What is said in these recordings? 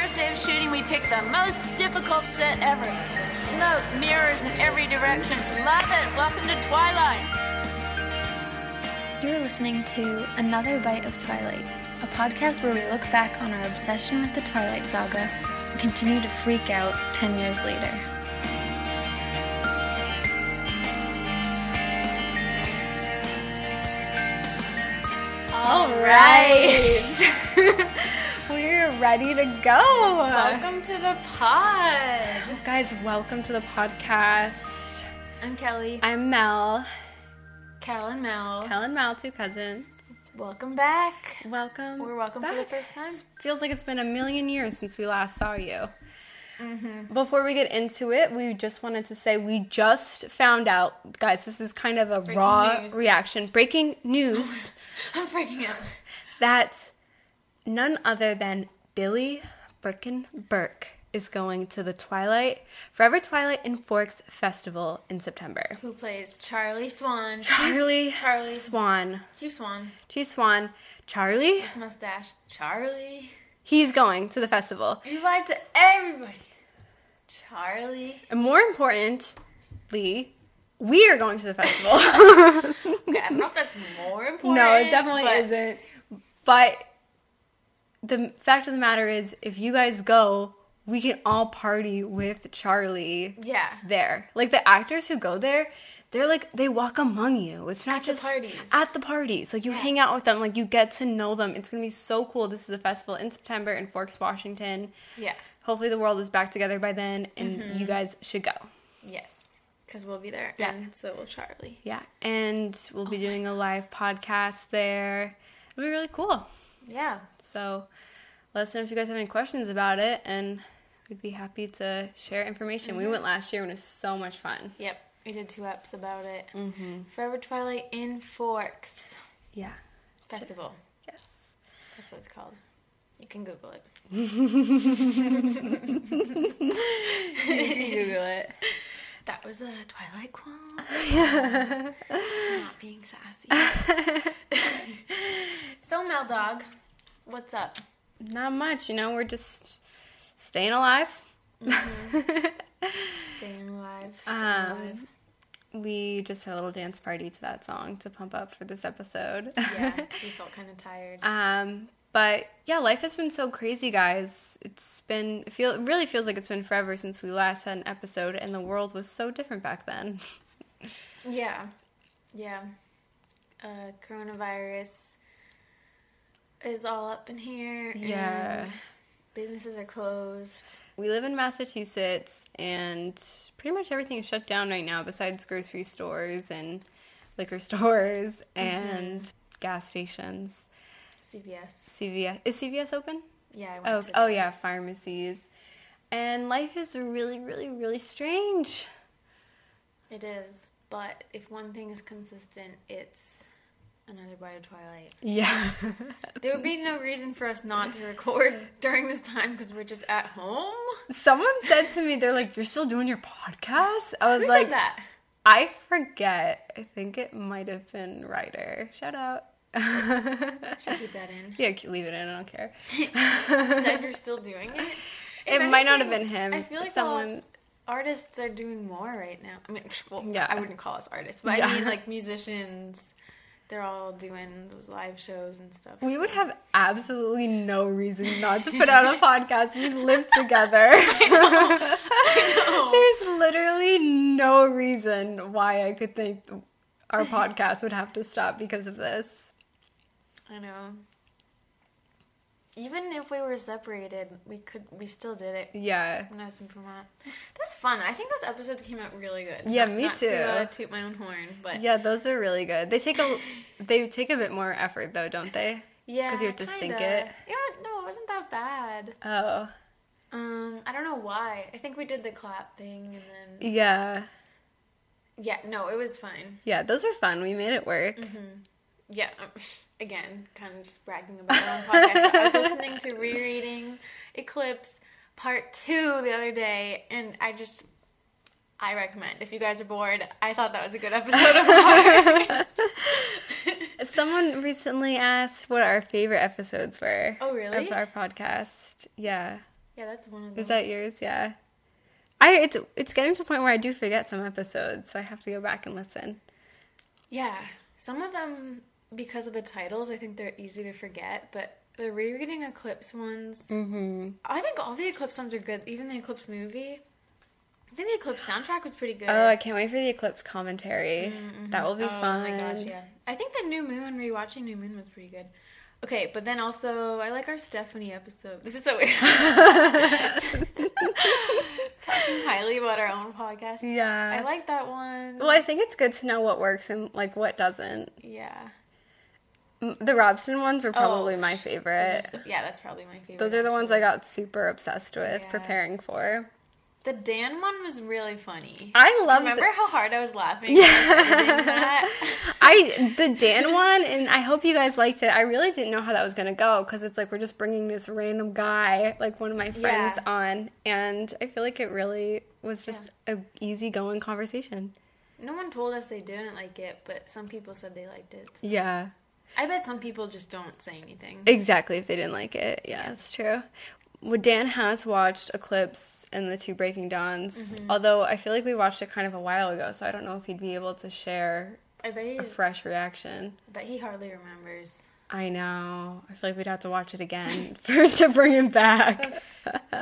first day of shooting, we picked the most difficult set ever. Smoke, mirrors in every direction. Love it. Welcome to Twilight. You're listening to Another Bite of Twilight, a podcast where we look back on our obsession with the Twilight Saga and continue to freak out 10 years later. All right. We're ready to go. Welcome to the pod. Guys, welcome to the podcast. I'm Kelly. I'm Mel. Cal and Mel. Cal and Mel, two cousins. Welcome back. Welcome. We're welcome for the first time. Feels like it's been a million years since we last saw you. Mm-hmm. Before we get into it, we just wanted to say we just found out, guys. This is kind of a Breaking raw news. reaction. Breaking news I'm freaking out. that none other than Billy Birkin Burke is going to the Twilight Forever Twilight in Forks Festival in September. Who plays Charlie Swan? Charlie, Chief Charlie Swan, Chief Swan. Chief Swan, Charlie. Mustache. Charlie. He's going to the festival. You lied to everybody. Charlie. And more importantly, we are going to the festival. Okay, I don't know if that's more important. no, it definitely but isn't. But the fact of the matter is, if you guys go, we can all party with Charlie Yeah. there. Like the actors who go there, they're like they walk among you. It's not At the just parties. at the parties. Like you Yeah. hang out with them, like you get to know them. It's gonna be so cool. This is a festival in September in Forks, Washington. Yeah. Hopefully the world is back together by then, and Mm-hmm. you guys should go. Yes. Because we'll be there. Yeah. And so will Charlie. Yeah, and we'll Oh be doing a live podcast there. It'll be really cool. Yeah. So let us know if you guys have any questions about it, and we'd be happy to share information. Mm-hmm. We went last year and it was so much fun. Yep. We did two eps about it. Mm-hmm. Forever Twilight in Forks Yeah. Festival. Yes. That's what it's called. You can Google it. you can Google it. That was a Twilight quote. Not being sassy. so Mel Dog, what's up? Not much, you know. We're just staying alive. Staying alive. Staying Um, alive. we just had a little dance party to that song to pump up for this episode. Yeah, we felt kind of tired. Um, but yeah, life has been so crazy, guys. It's been feel it really feels like it's been forever since we last had an episode, and the world was so different back then. Yeah, yeah. Uh, coronavirus is all up in here. Yeah. and businesses are closed. We live in Massachusetts, and pretty much everything is shut down right now, besides grocery stores and liquor stores and gas stations. CVS. CVS is CVS open? Yeah. Oh, oh yeah, pharmacies. And life is really, really, really strange. It is. But if one thing is consistent, it's another bite of Twilight. Yeah. There would be no reason for us not to record during this time because we're just at home. Someone said to me, they're like, "You're still doing your podcast?" I was Who like, said that? "I forget. I think it might have been Ryder. Shout out." Should keep that in. yeah, leave it in. I don't care. You said you're still doing it. It If might not have been him. I feel like someone. artists are doing more right now. I mean, well, Yeah. I wouldn't call us artists, but Yeah. I mean like musicians. They're all doing those live shows and stuff. we would have absolutely no reason not to put out a podcast. We live together. There's literally no reason why I could think our podcast would have to stop because of this. I know. Even if we were separated, we could. We still did it. Yeah. When I was in Vermont, that's fun. I think those episodes came out really good. Yeah, Not- me not To, uh, too. toot my own horn, but Yeah, those are really good. They take a they take a bit more effort though, don't they? Yeah. Because you have to sync kinda. it. Yeah, no, it wasn't that bad. Oh. Um, I don't know why. I think we did the clap thing, and then Yeah. yeah, no, it was fine. Yeah, those were fun. We made it work. Yeah, again, kind of just bragging about our own podcast. I was listening to rereading Eclipse Part Two the other day, and I just. I recommend if you guys are bored. I thought that was a good episode of podcast. Someone recently asked what our favorite episodes were. Oh, really? Of our podcast. Yeah. Yeah, that's one of them. Is that yours? Yeah. I it's it's getting to the point where I do forget some episodes, so I have to go back and listen. Yeah, some of them because of the titles, I think they're easy to forget. But the rereading Eclipse ones, Mm-hmm. I think all the Eclipse ones are good. Even the Eclipse movie. I think the Eclipse soundtrack was pretty good. Oh, I can't wait for the eclipse commentary. Mhm. That will be oh fun. Oh my gosh, yeah. I think the New Moon rewatching New Moon was pretty good. Okay, but then also I like our Stephenie episode. This is so weird. Talking highly about our own podcast. Yeah. I like that one. well, I think it's good to know what works and like what doesn't. yeah. The Robsten ones were oh, probably Oh, my favorite. so- yeah, that's probably my favorite. Those are the ones I got super obsessed with Yeah. preparing for. The Dan one was really funny. I love Remember how hard I was laughing? Yeah. I that? I the Dan one, and I hope you guys liked it. I really didn't know how that was gonna go because it's like we're just bringing this random guy, like one of my friends, Yeah. on, and I feel like it really was just a easygoing conversation. no one told us they didn't like it, but some people said they liked it. so- Yeah, I bet some people just don't say anything. exactly. If they didn't like it, yeah, that's true. Well, Dan has watched Eclipse and the two Breaking Dawns, Mm-hmm. although I feel like we watched it kind of a while ago, so I don't know if he'd be able to share I bet a fresh reaction. I bet he hardly remembers. I know. I feel like we'd have to watch it again for to bring him back.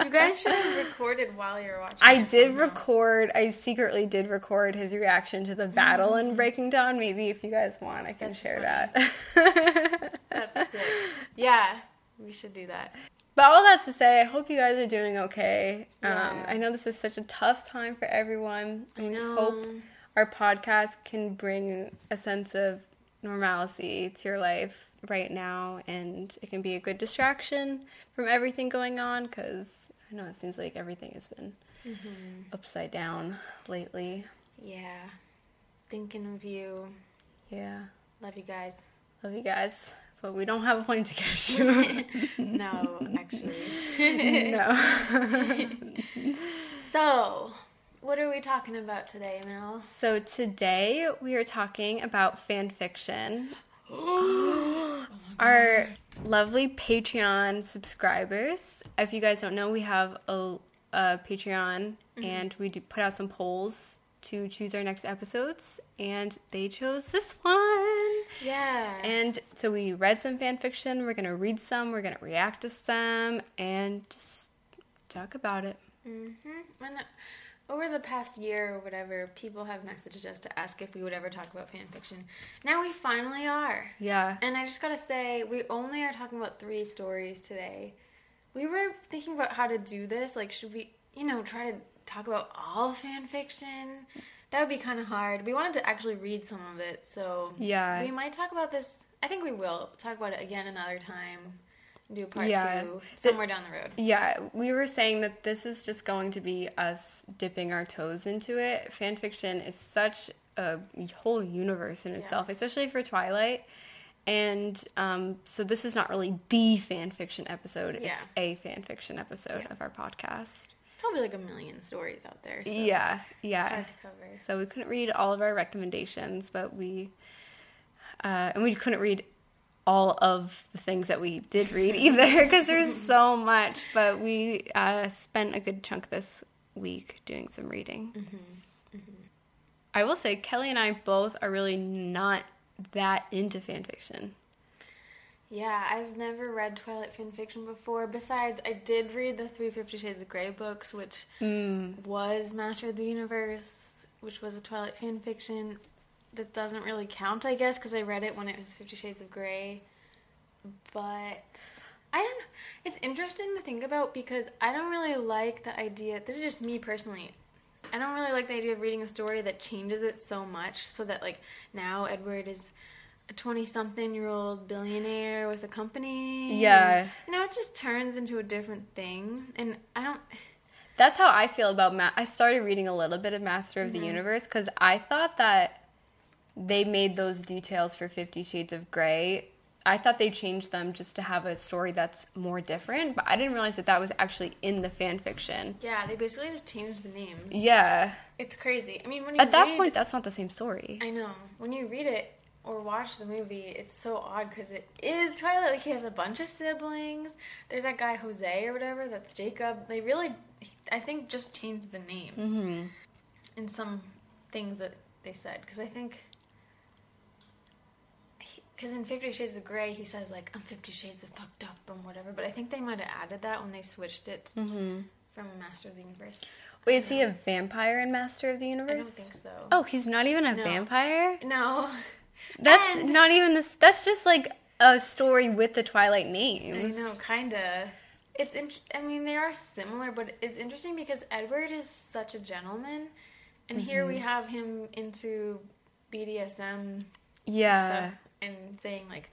You guys should have recorded while you were watching. I it did somehow. record. I secretly did record his reaction to the battle and Breaking Dawn. Maybe if you guys want, I can That's share funny. that. That's sick. Yeah, we should do that. but all that to say, I hope you guys are doing okay. Um, I know this is such a tough time for everyone. I know. hope our podcast can bring a sense of normalcy to your life right now, and it can be a good distraction from everything going on. Because I know it seems like everything has been Mm-hmm. upside down lately. Yeah. Thinking of you. Yeah. Love you guys. Love you guys. But we don't have a plane to catch you. No, actually. no. So, what are we talking about today, Mel? so today we are talking about fan fiction. Our lovely Patreon subscribers. If you guys don't know, we have a, a Patreon and we do put out some polls to choose our next episodes, and they chose this one. Yeah. And so we read some fan fiction. We're gonna read some. We're gonna react to some, and just talk about it. Mm-hmm. Over the past year or whatever, people have messaged us to ask if we would ever talk about fan fiction. Now we finally are. Yeah. And I just gotta say, we only are talking about three stories today. We were thinking about how to do this. Like, should we, you know, try to talk about all fan fiction? That would be kind of hard. We wanted to actually read some of it, so Yeah. we might talk about this. I think we will talk about it again another time. Do part Yeah. two somewhere down the road. Yeah, we were saying that this is just going to be us dipping our toes into it. Fan fiction is such a whole universe in itself, especially for Twilight. And um, so this is not really the fan fiction episode. Yeah. It's a fan fiction episode Yeah. of our podcast. It's probably like a million stories out there. So yeah, yeah. hard to cover. So we couldn't read all of our recommendations, but we uh, and we couldn't read all of the things that we did read either because there's so much. But we uh, spent a good chunk this week doing some reading. I will say Kelly and I both are really not that into fan fiction. Yeah, I've never read Twilight fan fiction before. Besides, I did read the Three Fifty Shades of Grey books, which Mm, was Master of the Universe, which was a Twilight fan fiction. That doesn't really count, I guess, because I read it when it was Fifty Shades of Grey. But I don't. It's interesting to think about because I don't really like the idea. This is just me personally. I don't really like the idea of reading a story that changes it so much, so that like now Edward is a twenty-something-year-old billionaire with a company. Yeah. and, you know, it just turns into a different thing, and I don't. That's how I feel about Ma- I started reading a little bit of Master of the mm-hmm. Universe because I thought that they made those details for Fifty Shades of Grey. I thought they changed them just to have a story that's more different, but I didn't realize that that was actually in the fan fiction. Yeah, they basically just changed the names. Yeah. It's crazy. I mean, when you At that read- point, that's not the same story. I know when you read it, or watch the movie, it's so odd because it is Twilight. Like he has a bunch of siblings. There's that guy Jose or whatever. That's Jacob. They really, I think, just changed the names Mm-hmm. and some things that they said because I think. Because in Fifty Shades of Grey, he says like I'm Fifty Shades of fucked up and whatever, but I think they might have added that when they switched it Mm-hmm. from Master of the Universe. Wait, is he a vampire in Master of the Universe? I don't think so. Oh, he's not even a No. vampire. no, That's And- not even this. That's just like a story with the Twilight names. I know, kinda. It's int- I mean, they are similar, but it's interesting because Edward is such a gentleman, and here Mm-hmm. we have him into BDSM Yeah. stuff and saying like,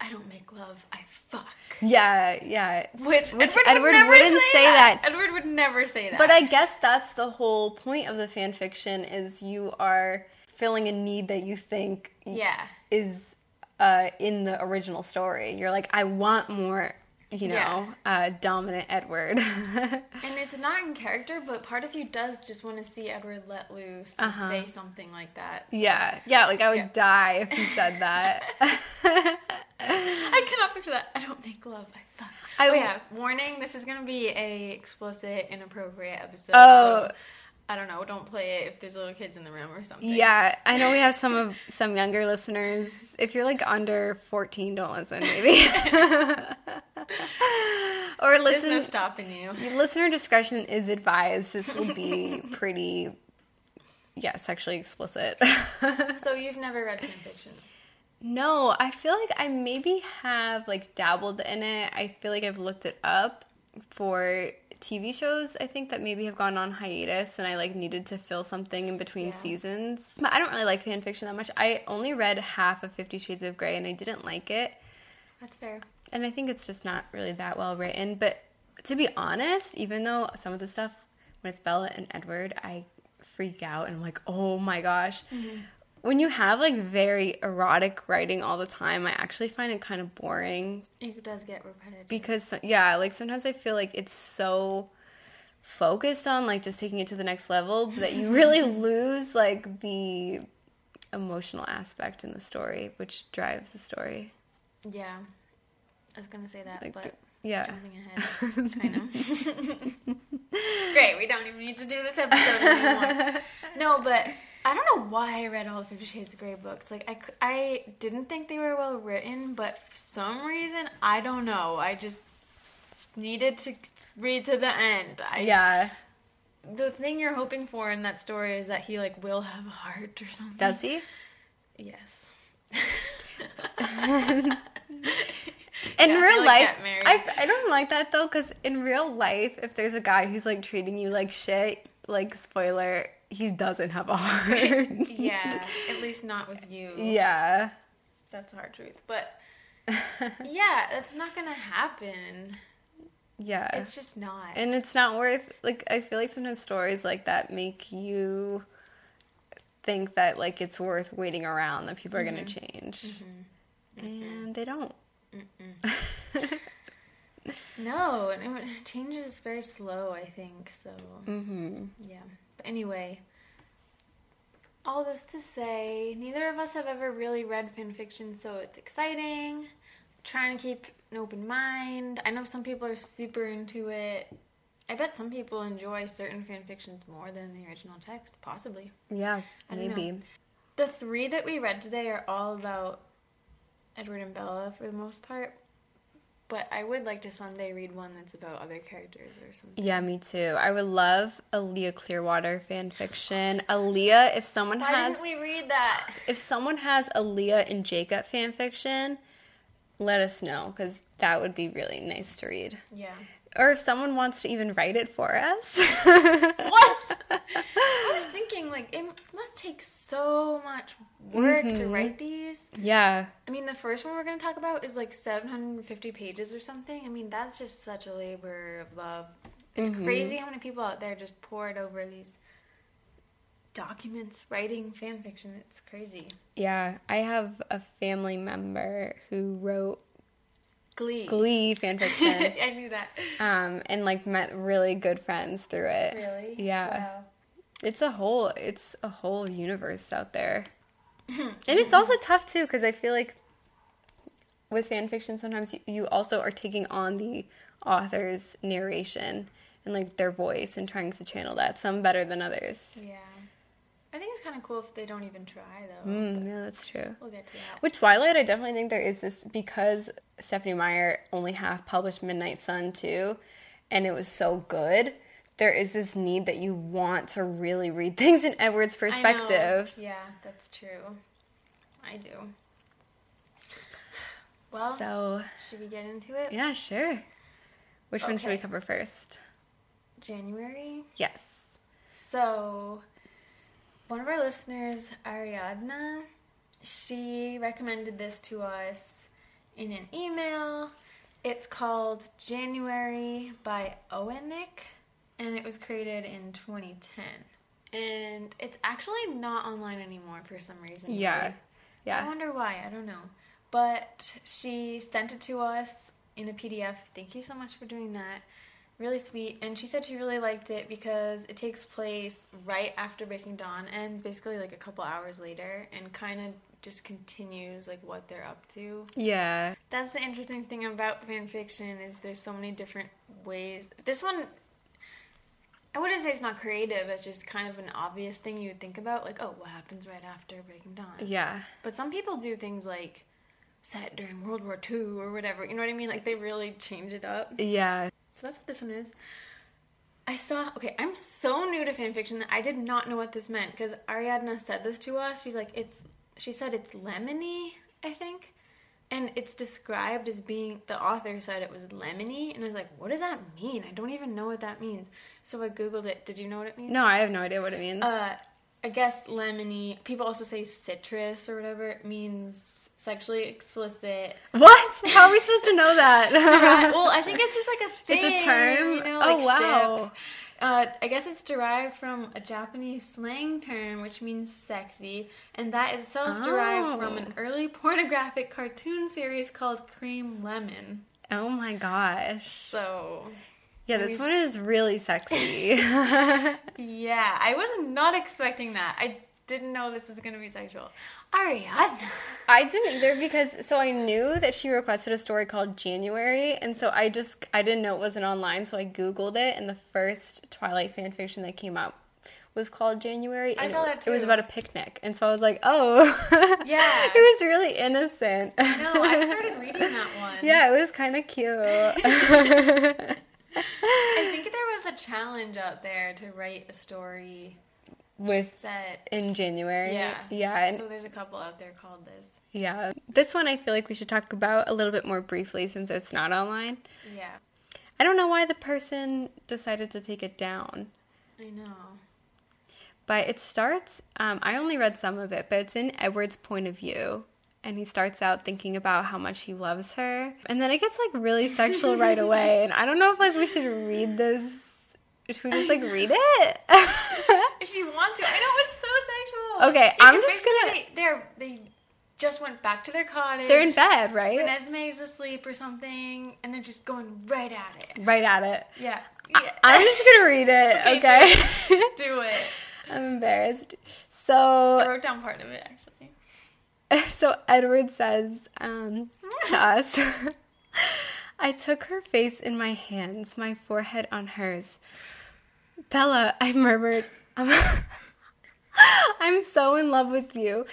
"I don't make love, I fuck." Yeah, yeah. Which, Which Edward, Edward would wouldn't say, say that. that. Edward would never say that. But I guess that's the whole point of the fan fiction is you are filling a need that you think yeah, is uh, in the original story. You're like, I want more, you know, Yeah. uh, dominant Edward. and it's not in character, but part of you does just want to see Edward let loose and Uh-huh. say something like that. yeah, yeah. Like I would Yeah. die if he said that. I cannot picture that. I don't make love. I fuck. I- oh yeah, warning. This is gonna be a explicit, inappropriate episode. Oh. So, I don't know. Don't play it if there's little kids in the room or something. Yeah, I know we have some of some younger listeners. If you're like under 14, don't listen, maybe. or There's listen. no stopping you. Listener discretion is advised. This will be pretty, yeah, sexually explicit. So you've never read fan fiction? no, I feel like I maybe have like dabbled in it. I feel like I've looked it up for TV shows. I think that maybe have gone on hiatus, and I like needed to fill something in between Yeah. seasons. But I don't really like fan fiction that much. I only read half of Fifty Shades of Grey, and I didn't like it. That's fair. and I think it's just not really that well written. But to be honest, even though some of the stuff when it's Bella and Edward, I freak out and I'm like, oh my gosh. Mm-hmm. When you have like very erotic writing all the time, I actually find it kind of boring It does get repetitive. because yeah, like sometimes I feel like it's so focused on like just taking it to the next level that you really lose like the emotional aspect in the story, which drives the story. yeah, I was gonna say that, Like but yeah. jumping ahead, kind of. Great. We don't even need to do this episode anymore. no, but I don't know why I read all the Fifty Shades of Grey books. Like I, I didn't think they were well written, but for some reason I don't know. I just needed to read to the end. I, Yeah. The thing you're hoping for in that story is that he like will have a heart or something. Does he? Yes. In Yeah, real like, life. I, I don't like that though, because in real life, if there's a guy who's like treating you like shit, like spoiler, he doesn't have a heart. yeah, at least not with you. yeah. That's the hard truth. But yeah, that's not gonna happen. Yeah. It's just not. and it's not worth like I feel like sometimes stories like that make you think that like it's worth waiting around that people are Mm-hmm. gonna change. And they don't. no, and it changes very slow. I think so. hmm Yeah. Anyway, all this to say, neither of us have ever really read fan fiction, so it's exciting. Trying to keep an open mind. I know some people are super into it. I bet some people enjoy certain fan fictions more than the original text, possibly. Yeah, don't know. maybe. The three that we read today are all about Edward and Bella for the most part. But I would like to someday read one that's about other characters or something. Yeah, me too. I would love a Leah Clearwater fan fiction. Aaliyah, if someone Why has didn't we read that? if someone has a Leah and Jacob fan fiction, let us know because that would be really nice to read. Yeah. Or if someone wants to even write it for us. What? I was thinking, like, it must take so much work to Mhm. write these. Yeah. I mean, the first one we're going to talk about is like 750 pages or something. I mean, that's just such a labor of love. It's Mhm. crazy how many people out there just poured over these documents, writing fan fiction. It's crazy. Yeah. I have a family member who wrote Glee. Glee fan fiction. I knew that. um, and like met really good friends through it. Really? Yeah. Wow. It's a whole it's a whole universe out there. And it's also tough too because I feel like with fan fiction sometimes you, you also are taking on the author's narration and like their voice and trying to channel that. Some better than others. Yeah. I think it's kind of cool if they don't even try though. Mm, yeah, that's true. We'll get to that. With Twilight, I definitely think there is this because Stephenie Meyer only half published Midnight Sun too, and it was so good. There is this need that you want to really read things in Edward's I know. perspective. Yeah, that's true. I do. Well, So, should we get into it? yeah, sure. Which one should we cover first? January. Yes. So, one of our listeners, Ariadna, she recommended this to us in an email. It's called January by Owenik, and it was created in 2010. And it's actually not online anymore for some reason. Yeah. I Yeah. I wonder why. I don't know. But she sent it to us in a PDF. Thank you so much for doing that. Really sweet. And she said she really liked it because it takes place right after Breaking Dawn ends, basically like a couple hours later, and kind of just continues like what they're up to. Yeah. That's the interesting thing about fan fiction is there's so many different ways. This one, I wouldn't say it's not creative. It's just kind of an obvious thing you would think about, like, oh, what happens right after Breaking Dawn? Yeah. But some people do things like set during World War II or whatever. You know what I mean? Like they really change it up. Yeah. So that's what this one is. I saw. Okay, I'm so new to fanfiction that I did not know what this meant because Ariadna said this to us. She's like, it's. She said it's lemony, I think, and it's described as being. The author said it was lemony, and I was like, what does that mean? I don't even know what that means. So I googled it. Did you know what it means? No, I have no idea what it means. Uh, I guess lemony. People also say citrus or whatever. It means sexually explicit. what? How are we supposed to know that? Well, I think it's just like a thing. it's a term. You know, oh like wow. ship. Uh, I guess it's derived from a Japanese slang term which means sexy, and that itself derived from an Oh. early pornographic cartoon series called Cream Lemon. Oh my gosh. So, Yeah, this one is really sexy. yeah, I was not expecting that. I didn't know this was going to be sexual. Ariadna. I didn't either because so I knew that she requested a story called January, and so I just I didn't know it wasn't online, so I googled it, and the first Twilight fan fiction that came up was called January. I saw it, that It was about a picnic, and so I was like, oh, Yeah. it was really innocent. No, I started reading that one. yeah, it was kind of cute. I think there was a challenge out there to write a story With set in January, Yeah. yeah, So there's a couple out there called this. yeah. This one I feel like we should talk about a little bit more briefly since it's not online. Yeah, I don't know why the person decided to take it down. I know. But it starts, um, I only read some of it, but it's in Edward's point of view. And he starts out thinking about how much he loves her. And then it gets like really sexual right away. And I don't know if like we should read this. Should we just like read it? If you want to, I know it's so sexual. Okay, Yeah, I'm just gonna- They, they're they just went back to their cottage. They're in bed, right? Renesmee's asleep or something, and they're just going right at it. Right at it. Yeah, I- yeah. I'm just gonna read it, Okay, okay? do it. I'm embarrassed. So I wrote down part of it actually. so Edward says um, to us, I took her face in my hands, my forehead on hers. Bella, I murmured, I'm, I'm so in love with you,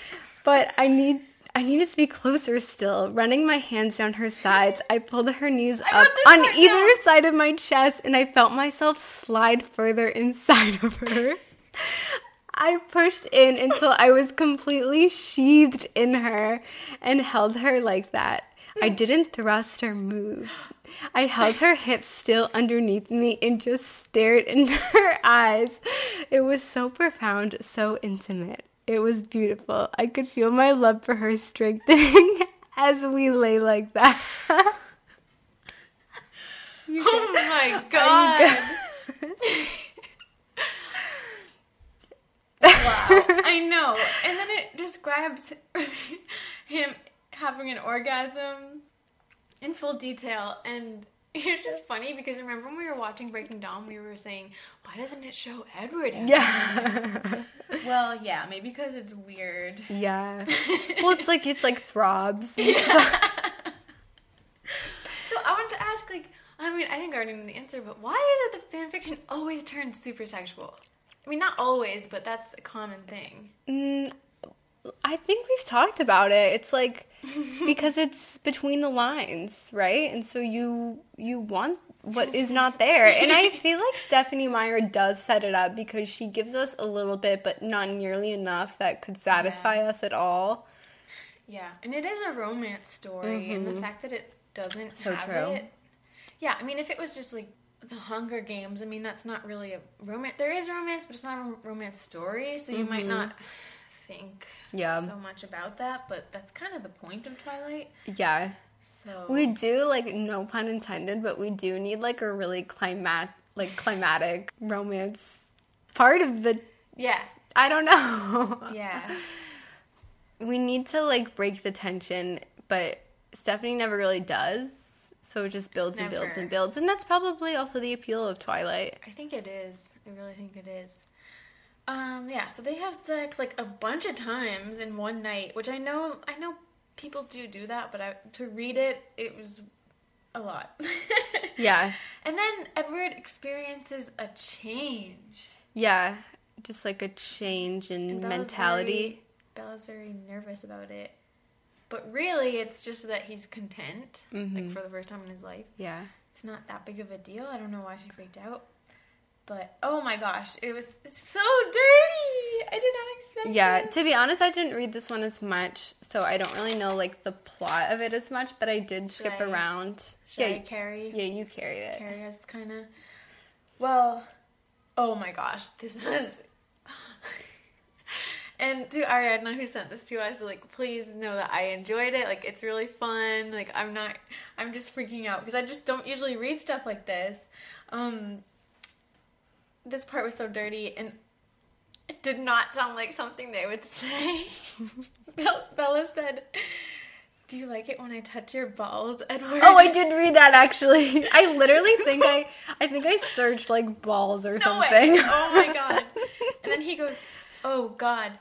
but I need. I needed to be closer still. Running my hands down her sides, I pulled her knees up on part either down. side of my chest, and I felt myself slide further inside of her. I pushed in until I was completely sheathed in her and held her like that. I hmm. didn't thrust or move. I held her hips still underneath me and just stared into her eyes. It was so profound, so intimate. It was beautiful. I could feel my love for her strengthening as we lay like that. Oh my god! Wow, I know. And then it describes him having an orgasm in full detail, and it's just funny because remember when we were watching Breaking Dawn, we were saying, "Why doesn't it show Edward?" Yeah. Well, yeah, maybe because it's weird. Yeah. Well, it's like it's like throbs. Yeah. So I want to ask, like, I mean, I think I already know the answer, but why is it that fan fiction always turns super sexual? I mean, not always, but that's a common thing. Mm, I think we've talked about it. It's like because it's between the lines, right? And so you you want what is not there. And I feel like Stephenie Meyer does set it up because she gives us a little bit but not nearly enough that could satisfy Yeah. us at all. Yeah, and it is a romance story, and the fact that it doesn't Mm-hmm. So have true. it. Yeah, I mean, if it was just like the Hunger Games, I mean, that's not really a romance. There is romance, but it's not a romance story, so you might not think Mm-hmm. Yeah. so much about that. But that's kind of the point of Twilight. Yeah. So We do like no pun intended, but we do need like a really climat like climatic romance part of the yeah, I don't know. yeah, we need to like break the tension, but Stephenie never really does. So it just builds and builds and builds. And that's probably also the appeal of Twilight. I think it is. I really think it is. Um, yeah, so they have sex like a bunch of times in one night, which I know I know people do do that, but I, to read it, it was a lot. Yeah. And then Edward experiences a change. Yeah. Just like a change in And Bella's mentality. Very, Bella's very nervous about it. But really, it's just that he's content, Mm-hmm. like for the first time in his life. Yeah. It's not that big of a deal. I don't know why she freaked out. But oh my gosh, it was it's so dirty. I did not expect Yeah, it. to be honest, I didn't read this one as much, so I don't really know like the plot of it as much, but I did skip I- around. Should yeah, I carry? yeah, you carried it. Carrie has kind of. Well, oh my gosh, this was. And to Ariadna who sent this to us, like, please know that I enjoyed it. Like, it's really fun. Like, I'm not. I'm just freaking out because I just don't usually read stuff like this. Um. This part was so dirty and. It did not sound like something they would say. Bella- said, "Do you like it when I touch your balls, Edward?" Oh, I did read that actually. I literally think I I think I searched like balls or No way. something. Oh my god. And then he goes, Oh god,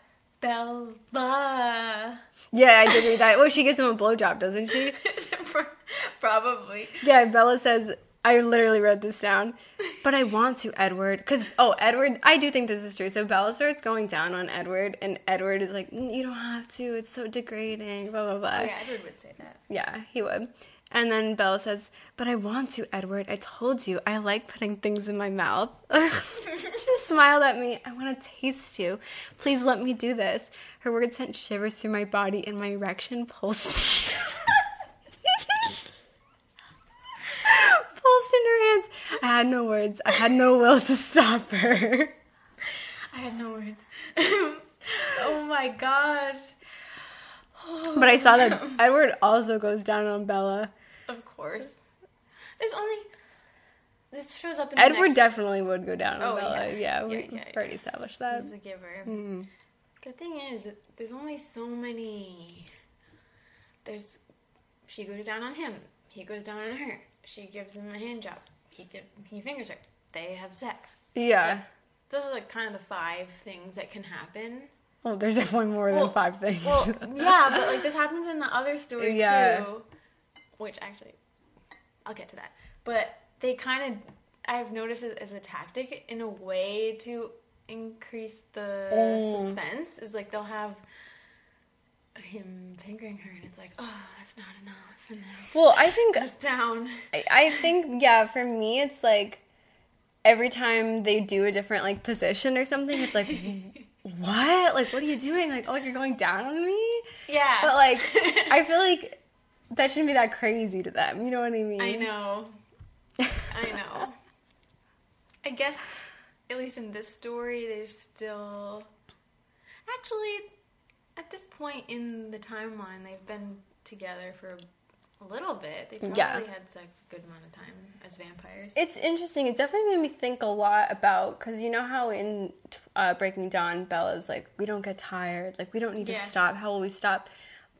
Bella. yeah, I did read that. Well, she gives him a blowjob, doesn't she? Probably. Yeah, Bella says, I literally wrote this down, but I want to, Edward. Because, oh, Edward, I do think this is true. So Bella starts going down on Edward, and Edward is like, "Mm, You don't have to. It's so degrading, blah, blah, blah. Oh yeah, Edward would say that. Yeah, he would. And then Bella says, But I want to, Edward. I told you, I like putting things in my mouth. she smiled at me. I want to taste you. Please let me do this. Her words sent shivers through my body, and my erection pulsed. pulsed in her hands. I had no words. I had no will to stop her. I had no words. oh my gosh. But I saw that Edward also goes down on Bella. Of course. There's only this shows up in the Edward next definitely would go down on Oh, Bella. yeah. Yeah, we Yeah, yeah, already established that. He's a giver. Mhm. The thing is, there's only so many. There's, she goes down on him. He goes down on her. She gives him a hand job. He give, he fingers her. They have sex. Yeah. Those are like kind of the five things that can happen. Well, there's definitely more than five things. Well, yeah, but like this happens in the other story Yeah. too, which actually, I'll get to that. But they kind of, I've noticed it as a tactic in a way to increase the Mm. suspense. Is like they'll have him fingering her, and it's like, oh, that's not enough, and then well, I think goes down. I- I think yeah, for me it's like every time they do a different like position or something, it's like what? Like what are you doing? Like oh, you're going down on me? Yeah, But like I feel like that shouldn't be that crazy to them. You know what I mean? I know. I know. I guess, at least in this story, they're still. Actually, at this point in the timeline, they've been together for a little bit. They probably Yeah. had sex a good amount of time as vampires. It's interesting. It definitely made me think a lot about because you know how in uh, Breaking Dawn, Bella's like, we don't get tired, like we don't need to stop. How will we stop?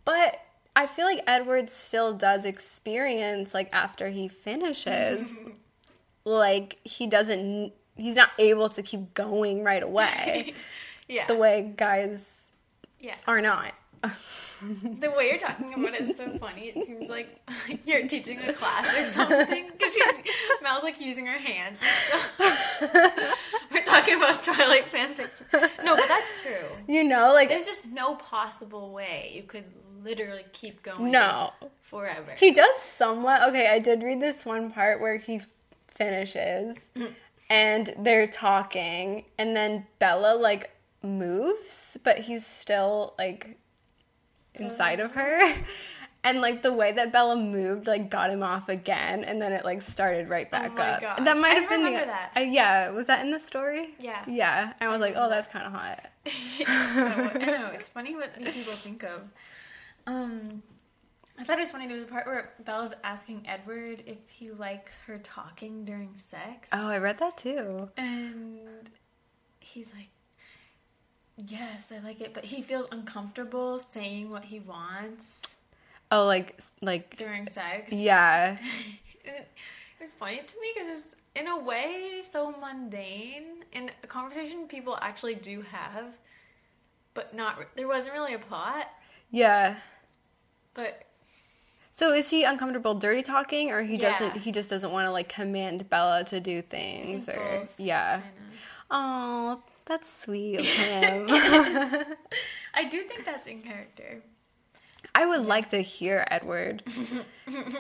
But I feel like Edward still does experience like after he finishes, like he doesn't. He's not able to keep going right away. Yeah. the way guys Yeah. are not. The way you're talking about it is so funny. It seems like you're teaching a class or something. Because she's Mel's like using her hands. We're talking about Twilight fanfiction. No, but that's true. you know, like There's just no possible way you could literally keep going. no. Forever. He does somewhat. Okay, I did read this one part where he finishes and they're talking and then Bella like moves, but he's still like inside of her. And like the way that Bella moved like got him off again and then it like started right back Oh my up. gosh. That might I have been remember the that. Uh, yeah, was that in the story? Yeah. Yeah. And I was like, "Oh, that's kind of hot." I know. It's funny what these people think of. Um, I thought it was funny. There was a part where Bella's asking Edward if he likes her talking during sex, Oh, I read that too. and he's like, "Yes, I like it," but he feels uncomfortable saying what he wants Oh, like like during sex. yeah. It was funny to me because it's in a way so mundane and a conversation people actually do have, but not. There wasn't really a plot, Yeah. But So is he uncomfortable dirty talking or he Yeah. doesn't he just doesn't want to like command Bella to do things or both. yeah. Oh, that's sweet of him. I do think that's in character. I would like to hear Edward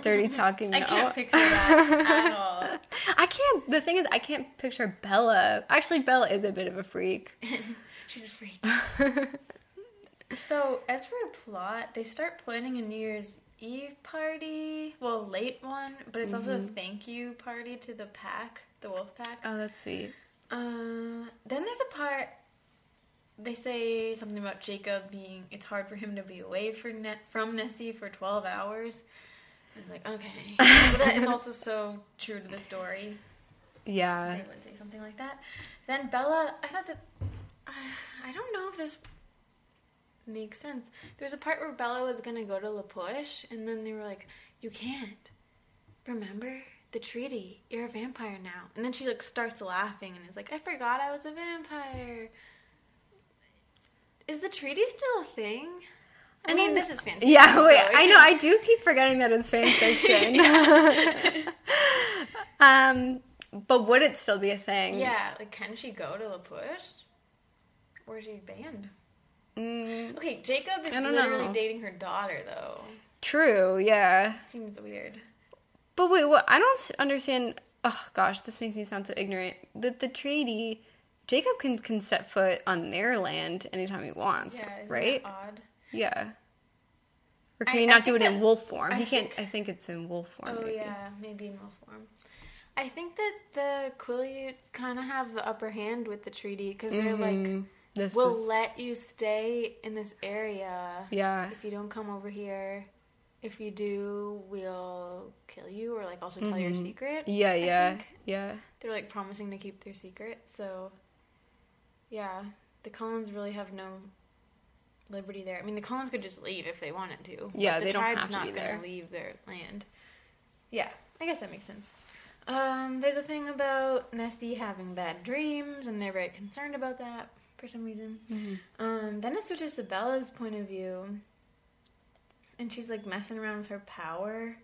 dirty talking. I can't picture that at all. I can't the thing is I can't picture Bella. Actually Bella is a bit of a freak. She's a freak. So, as for a plot, they start planning a New Year's Eve party. Well, late one, but it's also a thank you party to the pack, the wolf pack. oh, that's sweet. Uh, then there's a part they say something about Jacob being it's hard for him to be away for ne- from Nessie for 12 hours. It's like, okay. but that is also so true to the story. Yeah. They would say something like that. Then Bella, I thought that uh, I don't know if this makes sense. There's a part where Bella was gonna go to La Push, and then they were like, "You can't. Remember the treaty. You're a vampire now." And then she like starts laughing and is like, "I forgot I was a vampire." Is the treaty still a thing? I mean, this is fantasy. Yeah, wait, it I know. I do keep forgetting that it's fan fiction. um, but would it still be a thing? Yeah, like, can she go to La Push? Or is she banned? Mm, Okay, Jacob is literally know. dating her daughter, though. true. Yeah. Seems weird. But wait, what? I don't understand. Oh gosh, this makes me sound so ignorant. That the treaty, Jacob can can set foot on their land anytime he wants, Yeah, right? that odd? Yeah. Or can I- he not do it think in wolf form? I he can't. think- I think it's in wolf form. Oh maybe. yeah, maybe in wolf form. I think that the Quileutes kind of have the upper hand with the treaty because they're like, Mhm. This "We'll is, let you stay in this area yeah. if you don't come over here. If you do, we'll kill you or like also tell your Mhm. secret." Yeah, I yeah, think. yeah. They're like promising to keep their secret, so yeah, the Cullens really have no liberty there. I mean, the Cullens could just leave if they wanted to. Yeah, the they don't tribe's have to not be gonna leave their land. Yeah, I guess that makes sense. Um, there's a thing about Nessie having bad dreams, and they're very concerned about that for some reason. Mhm. Um, then it switches to Bella's point of view, and she's like messing around with her power.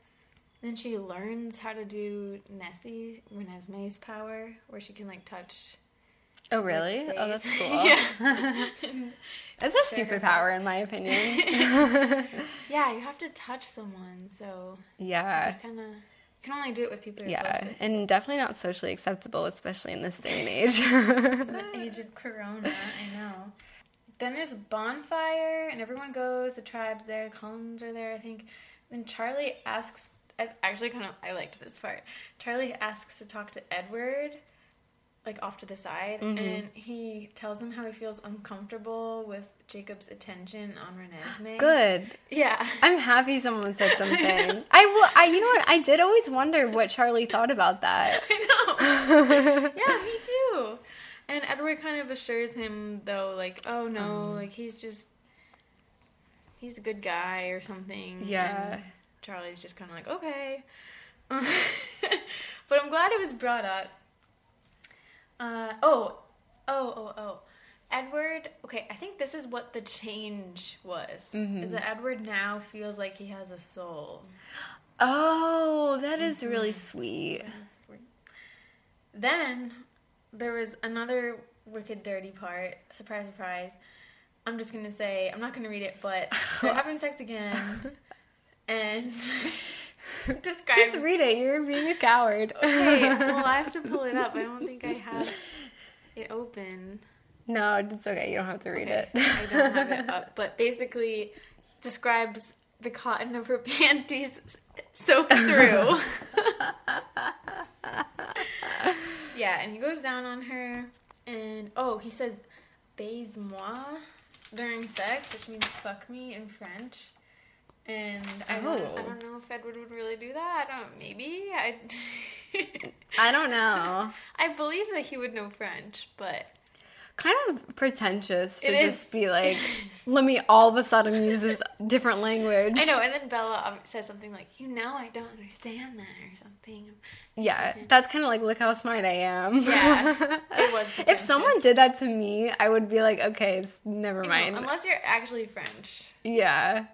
Then she learns how to do Nessie Renesmee's power, where she can like touch. Oh really? Oh, that's cool. yeah. That's a her superpower in my opinion. yeah, you have to touch someone, so yeah. kind of you can only do it with people Yeah, and definitely not socially acceptable, especially in this day and age. The age of Corona, I know. Then there's a bonfire, and everyone goes. The tribe's there. Cullens are there, I think. Then Charlie asks. I actually kind of I liked this part. Charlie asks to talk to Edward, like off to the side, Mhm. and he tells him how he feels uncomfortable with Jacob's attention on Renesmee. Good. Yeah. I'm happy someone said something. I will. I. You know what? I did always wonder what Charlie thought about that. I know. yeah, me too. And Edward kind of assures him though, like, oh no, Um. like he's just he's a good guy or something. Yeah. And Charlie's just kind of like, okay. but I'm glad it was brought up. Uh, oh, oh, oh, oh. Edward, okay, I think this is what the change was. Mhm. Is that Edward now feels like he has a soul. Oh, that is really Mm-hmm. sweet. Then there was another wicked dirty part. Surprise, surprise. I'm just gonna say I'm not gonna read it, but they're having sex again, and describes. Just read it. You're being a coward. Okay, well I have to pull it up. I don't think I have it open. no, it's okay. You don't have to read Okay, it. I don't have it up, but basically describes the cotton of her panties soaked through. yeah, and he goes down on her, and oh, he says "baise-moi" during sex, which means "fuck me" in French. And I don't, I Oh. don't know if Edward would really do that. I don't. Maybe I. I don't know. I believe that he would know French, but Kind of pretentious to It just is. be like, let me all of a sudden use this different language. I know. And then Bella um, says something like, "You know, I don't understand that," or something. Yeah, that's kind of like, look how smart I am. Yeah, it was if someone did that to me, I would be like, okay, never know, mind. unless you're actually French, yeah.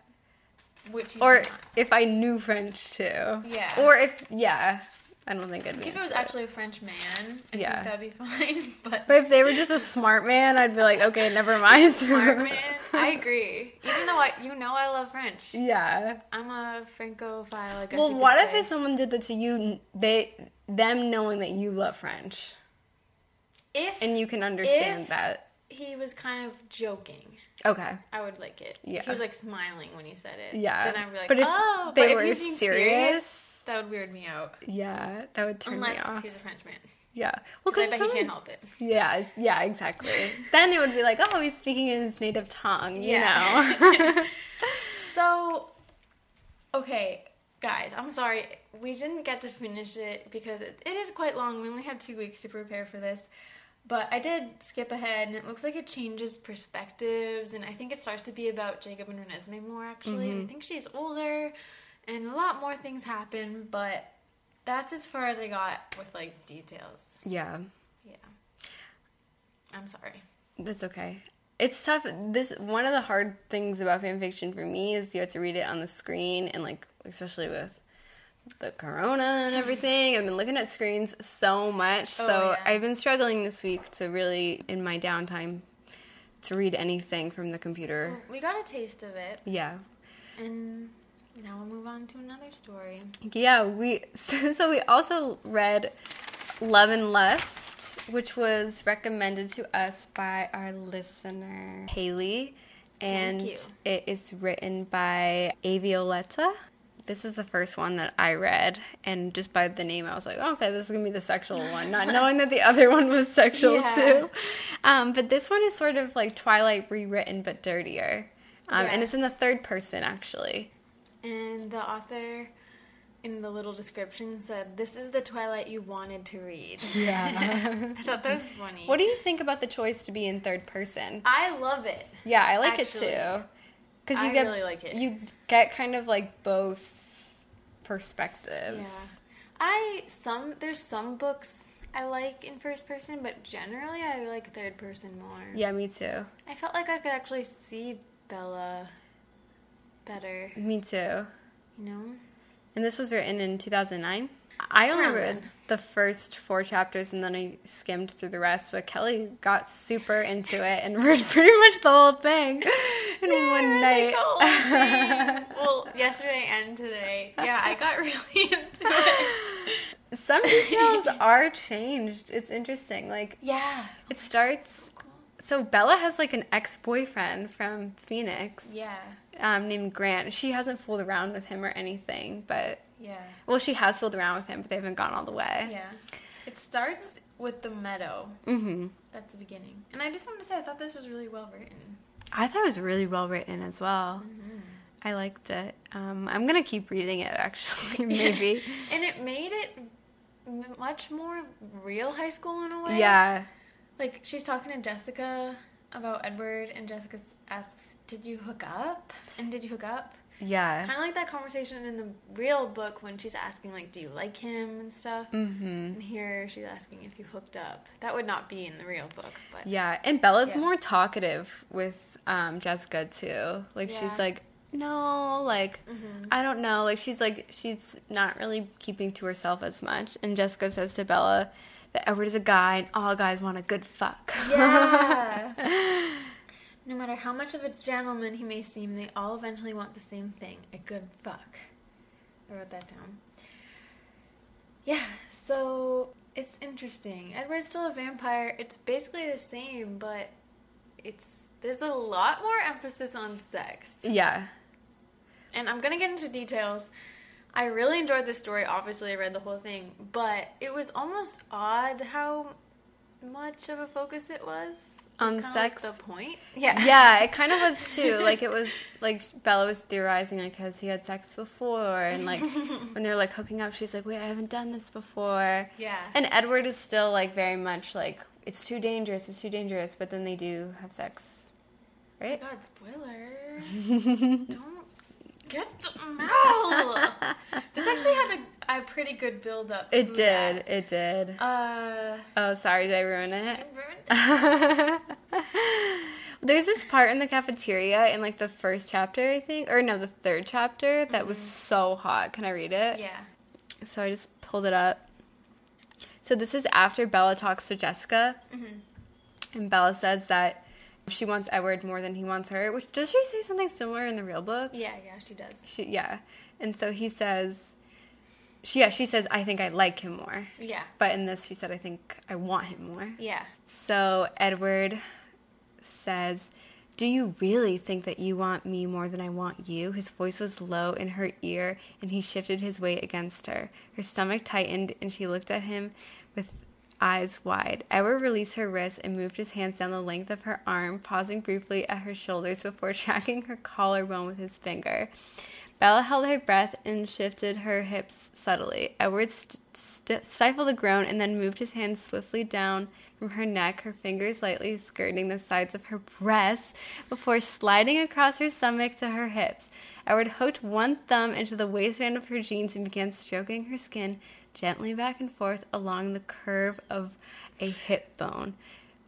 Which Or not. if I knew French too. Yeah. Or if, yeah, I don't think I'd be. If it was actually a French man, I Yeah. think that'd be fine. But, But if they were just a smart man, I'd be like, okay, never mind. smart man, I agree. Even though I, you know, I love French. yeah. I'm a Francophile. I guess. Well, what if say. if someone did that to you? They, them knowing that you love French, if and you can understand that. he was kind of joking? Okay. I would like it. Yeah. He was like smiling when he said it. Yeah. Then I'd be like, But if oh, they but if he's being serious- that would weird me out. Yeah, that would turn me Unless off. he's a Frenchman. Yeah. Well, Because I bet he can't help it. Yeah, yeah, exactly. then it would be like, oh, he's speaking in his native tongue, you Yeah. know. So, okay, guys, I'm sorry. We didn't get to finish it because it, it is quite long. We only had two weeks to prepare for this. But I did skip ahead, and it looks like it changes perspectives, and I think it starts to be about Jacob and Renesmee more, actually. And I mm-hmm. think she's older, and a lot more things happen, but that's as far as I got with, like, details. yeah, Yeah. I'm sorry. that's okay. It's tough. This one of the hard things about fan fiction for me is you have to read it on the screen, and like especially with the corona and everything. I've been looking at screens so much, oh, so Oh, yeah. I've been struggling this week to really, in my downtime, to read anything from the computer. We got a taste of it, Yeah. and now we'll move on to another story. Yeah, we so we also read Love and Lust, which was recommended to us by our listener Haley, and it is written by Avioletta. This is the first one that I read, and just by the name, I was like, oh, "Okay, this is gonna be the sexual one," not knowing that the other one was sexual Yeah. too. Um, but this one is sort of like Twilight rewritten but dirtier, um, and it's in the third person actually. And the author in the little description said, This is the Twilight you wanted to read. Yeah. I thought that was funny. What do you think about the choice to be in third person? I love it. Yeah, I like Actually, it too. Because you I get really like it. you get kind of like both perspectives. Yeah. I some there's some books I like in first person, but generally I like third person more. Yeah, me too. I felt like I could actually see Bella better, Me too. you know? And this was written in 2009. I only read then. the first four chapters and then I skimmed through the rest, but Kelly got super into it and read pretty much the whole thing in Yeah, one night. like the whole thing. well, yesterday and today. Yeah, I got really into it. Some details are changed. It's interesting. Like Yeah. it starts so Bella has like an ex-boyfriend from Phoenix. Yeah. um, named Grant. She hasn't fooled around with him or anything, but Yeah. well, she has fooled around with him, but they haven't gone all the way. Yeah. It starts with the meadow. hmm That's the beginning. And I just wanted to say I thought this was really well written. I thought it was really well written as well. Mm-hmm. I liked it. Um, I'm gonna keep reading it actually, maybe. and it made it much more real high school in a way. yeah, Like she's talking to Jessica about Edward, and Jessica asks, "Did you hook up? And did you hook up?" Yeah. Kind of like that conversation in the real book when she's asking, like, do you like him and stuff. Mm-hmm. And here she's asking if you hooked up. That would not be in the real book, but Yeah, and Bella's Yeah. more talkative with um, Jessica too. Like Yeah. she's like, no, like Mhm. I don't know. Like she's like she's not really keeping to herself as much. And Jessica says to Bella that Edward is a guy, and all guys want a good fuck. Yeah. no matter how much of a gentleman he may seem, they all eventually want the same thing a good fuck. I wrote that down. Yeah, so it's interesting. Edward's still a vampire. It's basically the same, but it's there's a lot more emphasis on sex. yeah, And I'm gonna get into details. I really enjoyed this story. Obviously, I read the whole thing, but it was almost odd how much of a focus it was On kinda sex? Like the point, yeah, yeah. It kind of was too. Like it was like Bella was theorizing like has he had sex before, and like when they're like hooking up, she's like, wait, I haven't done this before. yeah. And Edward is still like very much like it's too dangerous, it's too dangerous. But then they do have sex, Oh right? God, spoiler! Don't get Mel. this actually had a, a pretty good build up. It did. that. It did. Uh, Oh, sorry, did I ruin it? ruined- it. There's this part in the cafeteria in like the first chapter, I think, or no, the third chapter that was so hot. Can I read it? yeah. So I just pulled it up. So this is after Bella talks to Jessica, Mhm. and Bella says that she wants Edward more than he wants her. Which does she say something similar in the real book? Yeah, yeah, she does. She, yeah, and so he says, she yeah she says I think I like him more, Yeah, but in this she said I think I want him more. yeah. So Edward says, Do you really think that you want me more than I want you? His voice was low in her ear, and he shifted his weight against her. Her stomach tightened, and she looked at him with eyes wide. Edward released her wrist and moved his hands down the length of her arm, pausing briefly at her shoulders before tracking her collarbone with his finger. Bella held her breath and shifted her hips subtly. Edward st- st- stifled a groan and then moved his hands swiftly down from her neck, her fingers lightly skirting the sides of her breasts before sliding across her stomach to her hips. Edward hooked one thumb into the waistband of her jeans and began stroking her skin gently back and forth along the curve of a hip bone.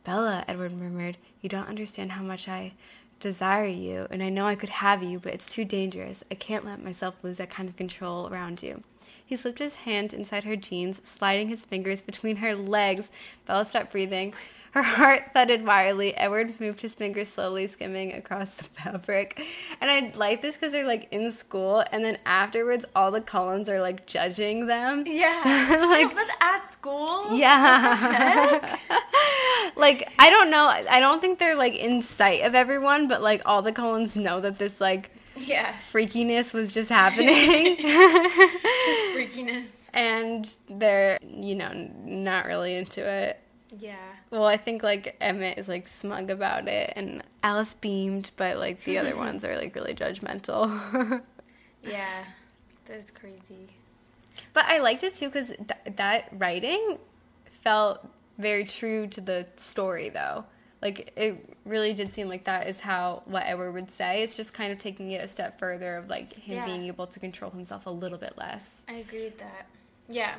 Bella, Edward murmured, you don't understand how much I desire you, and I know I could have you, but it's too dangerous. I can't let myself lose that kind of control around you. He slipped his hand inside her jeans, sliding his fingers between her legs. Bella stopped breathing. Her heart thudded wildly. Edward moved his fingers slowly, skimming across the fabric. And I like this because they're like in school, and then afterwards, all the Cullens are like judging them. Yeah. Like- it was at school. Yeah. like I don't know. I don't think they're like in sight of everyone, but like all the Cullens know that this like Yeah. freakiness was just happening. This freakiness. and they're, you know, not really into it. Yeah. Well, I think like Emmett is like smug about it and Alice beamed, but like the other ones are like really judgmental. Yeah. That's crazy. But I liked it too because th- that writing felt very true to the story, though. Like it really did seem like that is how what Edward would say. It's just kind of taking it a step further of like him Yeah. being able to control himself a little bit less. I agree with that. Yeah.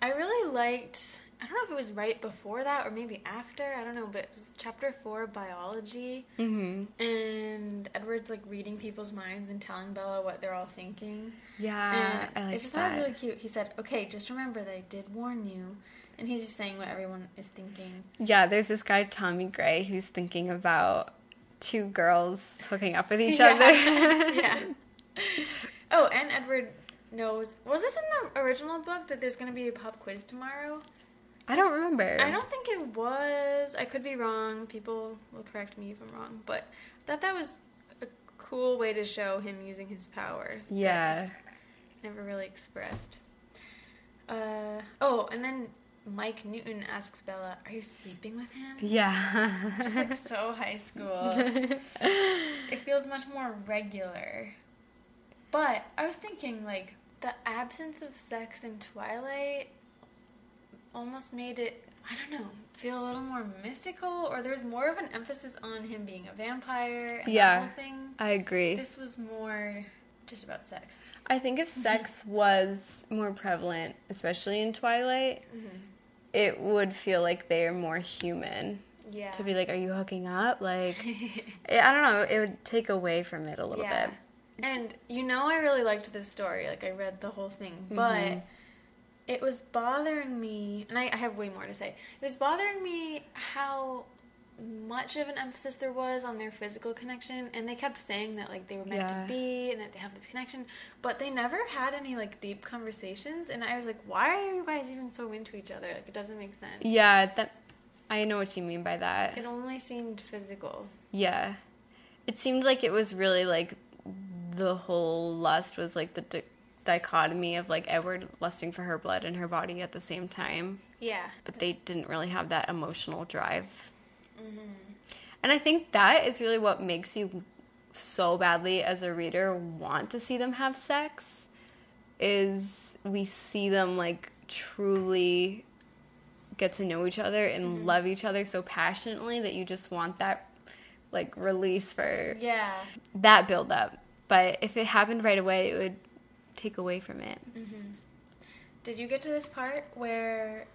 I really liked I don't know if it was right before that or maybe after, I don't know, but it was chapter four biology Mm-hmm. and Edward's like reading people's minds and telling Bella what they're all thinking. Yeah, and I just thought it was really cute. He said, Okay, just remember that I did warn you and he's just saying what everyone is thinking. Yeah, there's this guy Tommy Gray who's thinking about two girls hooking up with each Yeah. other. yeah. Oh, and Edward knows was this in the original book that there's gonna be a pop quiz tomorrow? I don't remember. I don't think it was. I could be wrong. People will correct me if I'm wrong. But I thought that was a cool way to show him using his power. Yeah. Never really expressed. Uh, oh, and then Mike Newton asks Bella, Are you sleeping with him? Yeah. Just like so high school. it feels much more regular. But I was thinking, like, the absence of sex in Twilight almost made it I don't know feel a little more mystical, or there's more of an emphasis on him being a vampire. And Yeah. that whole thing. I agree. This was more just about sex. I think if sex was more prevalent, especially in Twilight, it would feel like they are more human. Yeah. To be like, are you hooking up? Like, I don't know. It would take away from it a little yeah. bit. And you know, I really liked this story. Like I read the whole thing, Mm-hmm. It was bothering me, and I, I have way more to say. It was bothering me how much of an emphasis there was on their physical connection, and they kept saying that like they were meant Yeah. to be and that they have this connection, but they never had any like deep conversations. And I was like, why are you guys even so into each other? Like it doesn't make sense. Yeah, that. I know what you mean by that. It only seemed physical. Yeah. It seemed like it was really like the whole lust was like the di- dichotomy of like Edward lusting for her blood and her body at the same time, Yeah. but they didn't really have that emotional drive. Mm-hmm. And I think that is really what makes you so badly as a reader want to see them have sex is we see them like truly get to know each other and mm-hmm. love each other so passionately that you just want that like release for Yeah. that build up. But if it happened right away, it would take away from it. Did you get to this part where,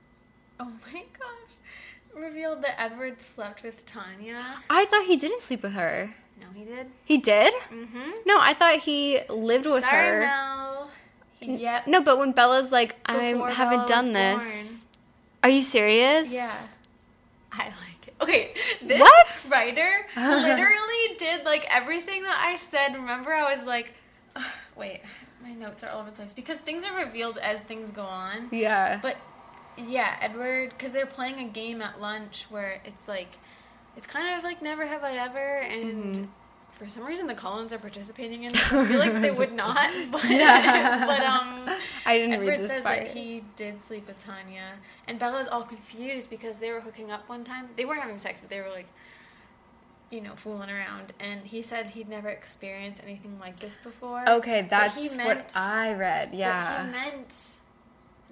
oh my gosh, revealed that Edward slept with Tanya? I thought he didn't sleep with her. No, he did. He did? Mm-hmm. No, I thought he lived with her. Sorry, her. Mel. He, yep. No, but when Bella's like, I haven't Bella done this. born. Are you serious? Yeah. I like it. Okay, this What? writer literally did like everything that I said. Remember, I was like, wait, my notes are all over the place because things are revealed as things go on. Yeah. But yeah, Edward, because they're playing a game at lunch where it's like, it's kind of like Never Have I Ever, and Mm-hmm. for some reason the Cullens are participating in. This. I feel like they would not, but Yeah. but um, I didn't Edward read this says part. that he did sleep with Tanya, and Bella's all confused because they were hooking up one time. They weren't having sex, but they were like. You know, fooling around, and he said he'd never experienced anything like this before. okay, But that's he what I read. Yeah. he meant.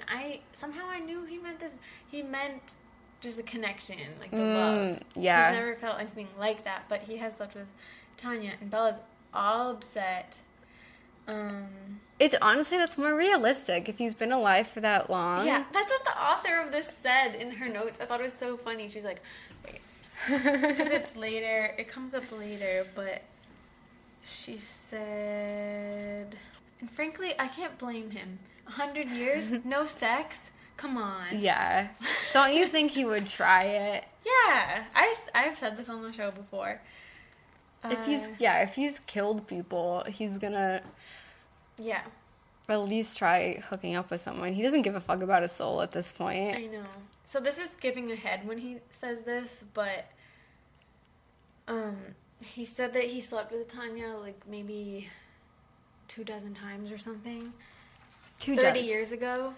I somehow I knew he meant this. He meant just the connection, like the love. Mm, yeah. He's never felt anything like that, but he has slept with Tanya, and Bella's all upset. Um, It's honestly that's more realistic if he's been alive for that long. yeah, that's what the author of this said in her notes. I thought it was so funny. She was like, wait, because it's later. It comes up later, but she said, and frankly, I can't blame him. A hundred years, no sex. Come on. Yeah. Don't you think he would try it? Yeah, I, I've said this on the show before. If he's Uh, yeah, if he's killed people, he's gonna yeah, at least try hooking up with someone. He doesn't give a fuck about his soul at this point. I know. So this is skipping ahead when he says this, but um, he said that he slept with Tanya like maybe two dozen times or something, Two thirty does. years ago,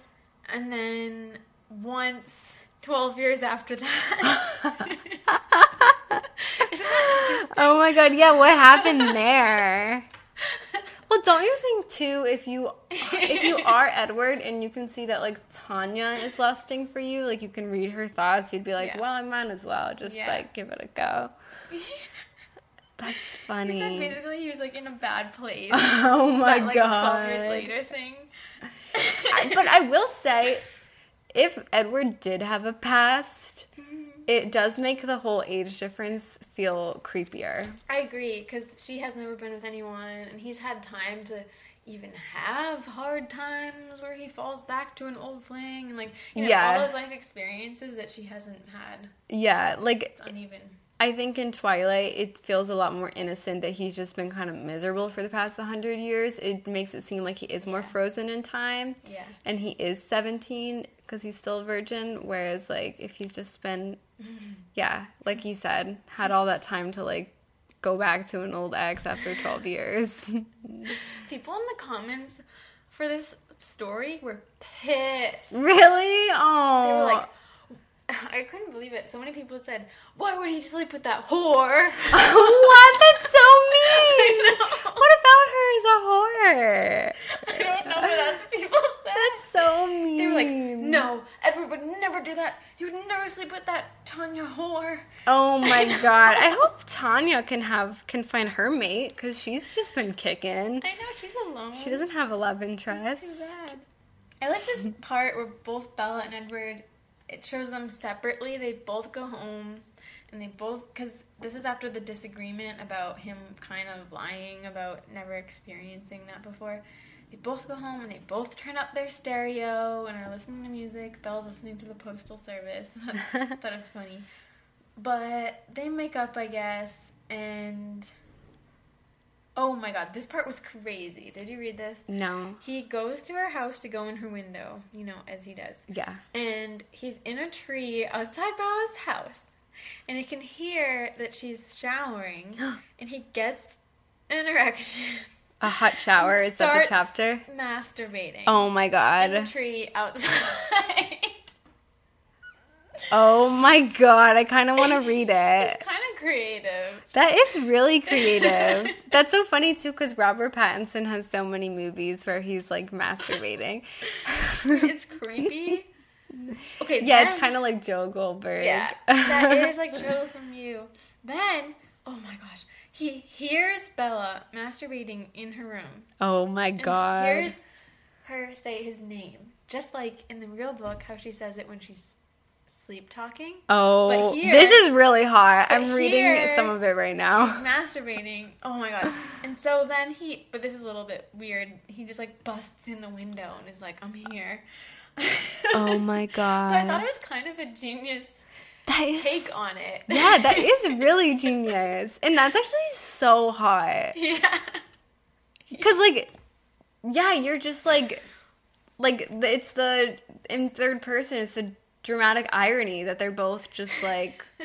and then once twelve years after that. Isn't that? Oh my god, yeah, what happened there? Well, don't you think too if you if you are Edward and you can see that like Tanya is lusting for you, like you can read her thoughts, you'd be like, Yeah. well, I might as well just Yeah. like give it a go. That's funny. He said basically he was like in a bad place. oh my that, like, god. Twelve years later thing. I- but I will say, if Edward did have a past, it does make the whole age difference feel creepier. I agree because she has never been with anyone, and he's had time to even have hard times where he falls back to an old fling, and like you know, Yeah. all those life experiences that she hasn't had. Yeah, like It's uneven. I think in Twilight, it feels a lot more innocent that he's just been kind of miserable for the past 100 years. It makes it seem like he is more frozen in time, Yeah. and he is 17 because he's still a virgin. Whereas, like, if he's just been, yeah, like you said, had all that time to, like, go back to an old ex after 12 years. People in the comments for this story were pissed. really? Oh. They were like, I couldn't believe it. So many people said, "Why would he sleep with that whore?" what? That's so mean. What about her as a whore? I don't know, but that's what people said. That's so mean. They were like, no, Edward would never do that. You would never sleep with that Tanya whore. Oh my god! I hope Tanya can have can find her mate because she's just been kicking. I know she's alone. She doesn't have a love That's interest. too bad. I like this part where both Bella and Edward. It shows them separately. They both go home, and they both because this is after the disagreement about him kind of lying about never experiencing that before. They both go home and they both turn up their stereo and are listening to music. Bella's listening to the postal service. that is funny. But they make up, I guess, and oh my god, this part was crazy. Did you read this? No. He goes to her house to go in her window, you know, as he does. Yeah. And he's in a tree outside Bella's house. And he can hear that she's showering. and he gets an erection. A hot shower is that the chapter? Masturbating. Oh my god. In the tree outside. Oh my god. I kind of want to read it. It's kind of creative. That is really creative. That's so funny too because Robert Pattinson has so many movies where he's like masturbating. It's creepy. Okay, yeah, then- it's kind of like Joe Goldberg. Yeah, that is like Joe from you. Then, oh my gosh, he hears Bella masturbating in her room. Oh my And god. hears her say his name, just like in the real book, how she says it when she's sleep talking. Oh, But here- this is really hot. I'm reading some of it right now. She's masturbating. Oh my god. And so then he, but this is a little bit weird. He just like busts in the window and is like, I'm here. Oh my god. But I thought it was kind of a genius That is take on it. Yeah, that is really genius. And that's actually so hot. yeah. Cuz like yeah, you're just like like it's the in third person it's the dramatic irony that they're both just like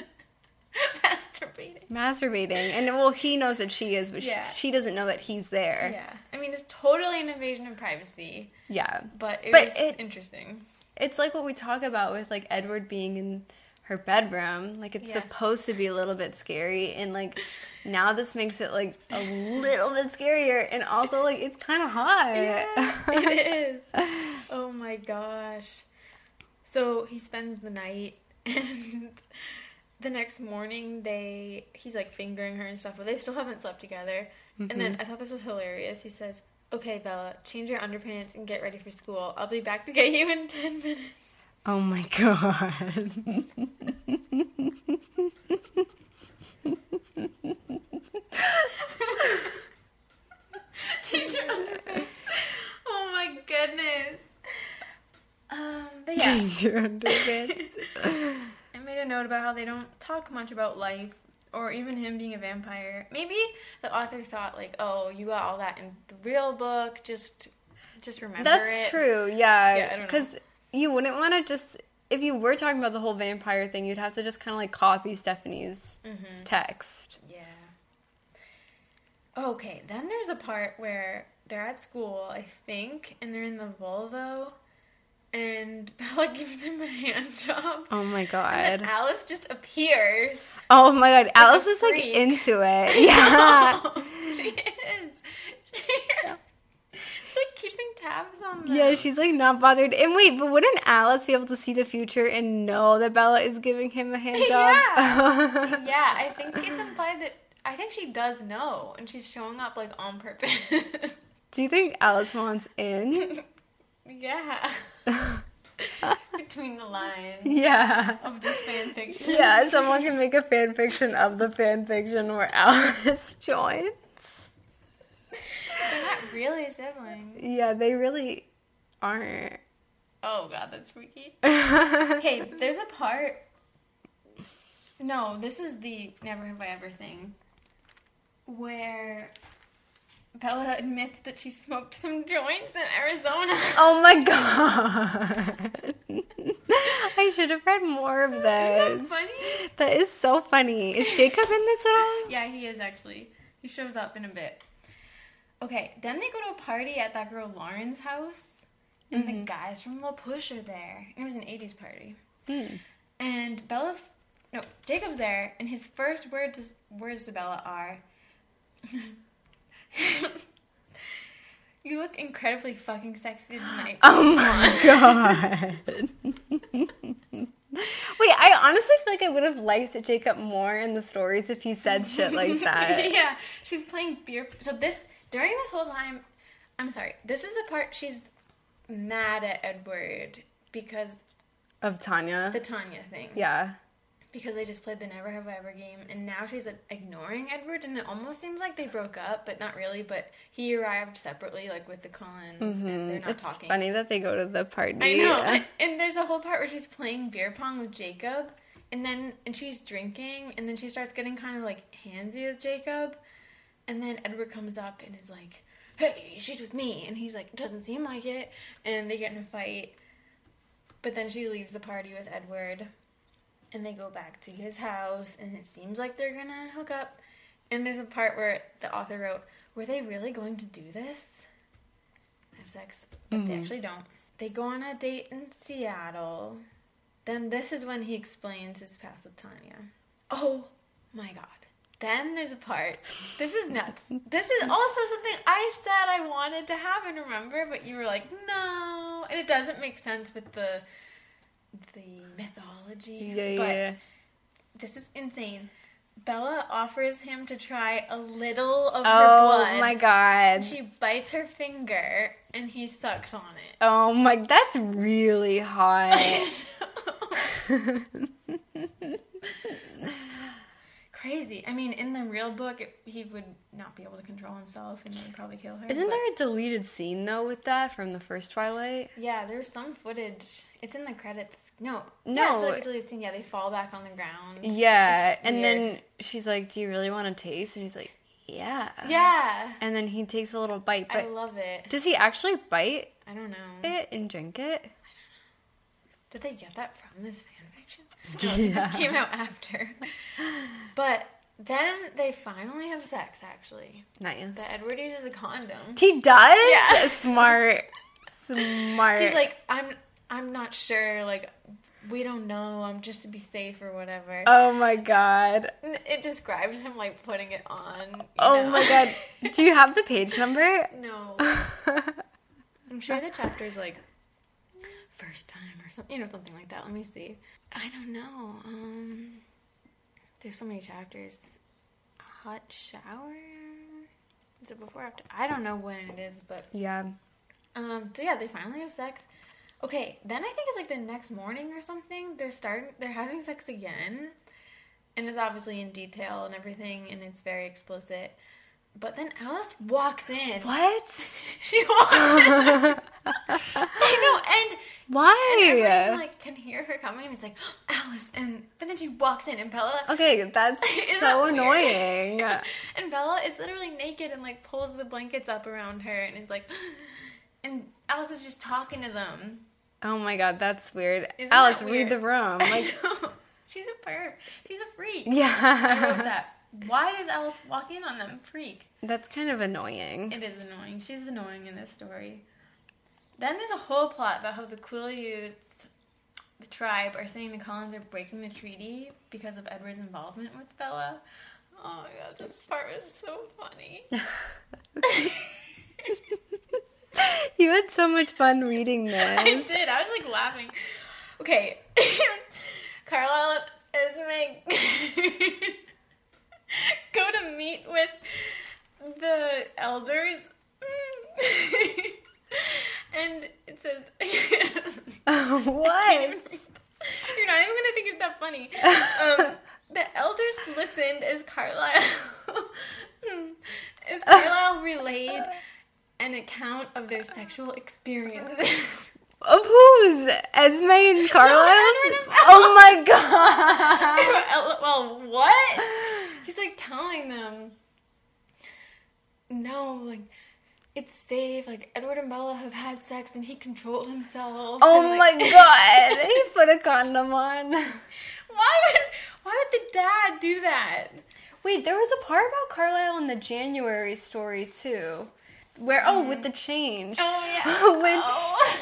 Masturbating. masturbating and well he knows that she is but Yeah. she, she doesn't know that he's there Yeah. I mean, it's totally an invasion of privacy, yeah but it But was it- interesting. it's like what we talk about with like edward being in her bedroom like it's Yeah. supposed to be a little bit scary and like now this makes it like a little bit scarier and also like it's kind of hot Yeah, it is. Oh my gosh. So he spends the night and the next morning they he's like fingering her and stuff, but they still haven't slept together. And then mm-hmm. I thought this was hilarious. He says, Okay, Bella, change your underpants and get ready for school. I'll be back to get you in ten minutes. oh my god change your underpants. Oh my goodness. Um, but yeah. change your underpants I made a note about how they don't talk much about life or even him being a vampire. Maybe the author thought like, "Oh, you got all that in the real book. Just just remember That's it." true, Yeah, I yeah. don't know. Because you wouldn't want to just, if you were talking about the whole vampire thing, you'd have to just kind of like copy Stephenie's Mhm. text. Yeah. Okay, then there's a part where they're at school, I think, and they're in the Volvo, and Bella gives him a hand job. Oh my god. Alice just appears. Oh my god. Alice a is like into it. Yeah. she is. She is. She's like keeping tabs on them. Yeah, she's like not bothered. And wait, but wouldn't Alice be able to see the future and know that Bella is giving him a hand job? Yeah, I think it's implied that I think she does know, and she's showing up like on purpose. Do you think Alice wants in? Yeah. Between the lines yeah. of this fan fiction. Yeah, someone can make a fan fiction of the fan fiction where Alice joins. They're not really siblings. Yeah, they really aren't. Oh god, that's freaky. Okay, there's a part. No, this is the never have I ever thing. Where Bella admits that she smoked some joints in Arizona. Oh my god. I should have read more of Isn't this. that funny? That is so funny. Is Jacob in this at all? Yeah, he is actually. He shows up in a bit. Okay, then they go to a party at that girl Lauren's house, and the guys from La Push are there. It was an 80s party. Hmm. And Bella's no, Jacob's there, and his first word to, words to Bella are You look incredibly fucking sexy tonight. Oh my god. Wait, I honestly feel like I would have liked Jacob more in the stories if he said shit like that. yeah, she's playing beer. So this during this whole time, I'm sorry. This is the part she's mad at Edward because Of Tanya. the Tanya thing. yeah. Because they just played the Never Have I Ever game, and now she's ignoring Edward, and it almost seems like they broke up, but not really. But he arrived separately, like with the Cullens, and they're not Mm-hmm. It's talking. funny that they go to the party. I know. And, and there's a whole part where she's playing beer pong with Jacob, and then and she's drinking, and then she starts getting kind of like handsy with Jacob, and then Edward comes up and is like, "Hey, she's with me," and he's like, "Doesn't seem like it," and they get in a fight. But then she leaves the party with Edward, and they go back to his house, and it seems like they're gonna hook up. And there's a part where the author wrote, "Were they really going to do this?" Have sex, but they mm-hmm. actually don't. They go on a date in Seattle. Then this is when he explains his past with Tanya. Oh my god. Then there's a part. This is nuts. This is also something I said I wanted to happen, remember? But you were like, no. And it doesn't make sense with the the Yeah, but yeah. this is insane. Bella offers him to try a little of her oh blood. Oh my god. She bites her finger and he sucks on it. Oh my, that's really hot. Crazy. I mean, in the real book, it, he would not be able to control himself and they would probably kill her. Isn't but- there a deleted scene though with that from the first Twilight? Yeah, there's some footage. It's in the credits. No. No. Yeah, it's like a deleted scene. Yeah, they fall back on the ground. Yeah, It's and weird. then she's like, "Do you really want to taste?" And he's like, "Yeah." Yeah. And then he takes a little bite, But I love it. does he actually bite I don't know. it and drink it? Did they get that from this fan No, this came out after. But then they finally have sex, actually. Nice. That Edward uses a condom. He does. Yeah. Smart. Smart. He's like, I'm I'm not sure, like we don't know, I'm just to be safe or whatever. "Oh my god." It describes him like putting it on. Oh know? my god. Do you have the page number? no. I'm sure the chapter's like first time or something, you know, something like that. Let me see. I don't know. Um, there's so many chapters. Hot shower. Is it before or after? I don't know when it is, but yeah. um. So yeah, they finally have sex. Okay, then I think it's like the next morning or something. They're starting. They're having sex again, and it's obviously in detail and everything, and it's very explicit. But then Alice walks in. What? She walks in. I know, and Why? and everyone like can hear her coming, and it's like Alice, and but then she walks in, and Bella, okay, that's so that weird? annoying. and Bella is literally naked and like pulls the blankets up around her, and it's like, and Alice is just talking to them. Oh my god, that's weird. Isn't Alice, that read the room. Like, she's a perv. She's a freak. I wrote yeah. that. Why does Alice walk in on them? Freak. That's kind of annoying. It is annoying. She's annoying in this story. Then there's a whole plot about how the Quileutes, the tribe, are saying the Cullens are breaking the treaty because of Edward's involvement with Bella. Oh my god, this part was so funny. you had so much fun reading this. I did. I was like laughing. Okay. Carlisle is Esme go to meet with the elders. and it says what? You're not even gonna think it's that funny. Um, the elders listened as Carlisle as Carlisle relayed an account of their sexual experiences. Of whose? Esme and and Bella. oh my god. well, what? He's like telling them, no, like it's safe. Like Edward and Bella have had sex, and he controlled himself. Oh and, my god. He put a condom on. Why would why would the dad do that? Wait, there was a part about Carlisle in the January story too. Where oh, with the change. Oh yeah. When- oh.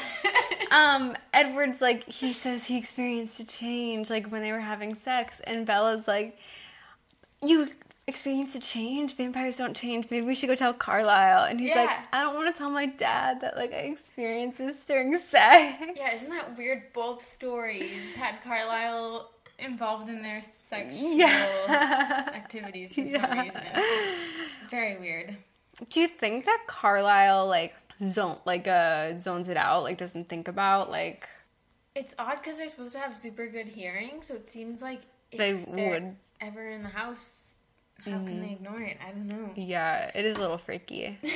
Um, Edward's like he says he experienced a change like when they were having sex, and Bella's like, "You experience a change. Vampires don't change. Maybe we should go tell Carlisle. And he's like, I don't want to tell my dad that like I experience this during sex. Yeah, isn't that weird? Both stories had Carlisle involved in their sexual Yeah. activities for some reason. Very weird. Do you think that Carlisle like zone like uh zones it out, like doesn't think about like It's odd because they're supposed to have super good hearing, so it seems like They would. Ever in the house, how can they mm-hmm. ignore it? I don't know. yeah, it is a little freaky.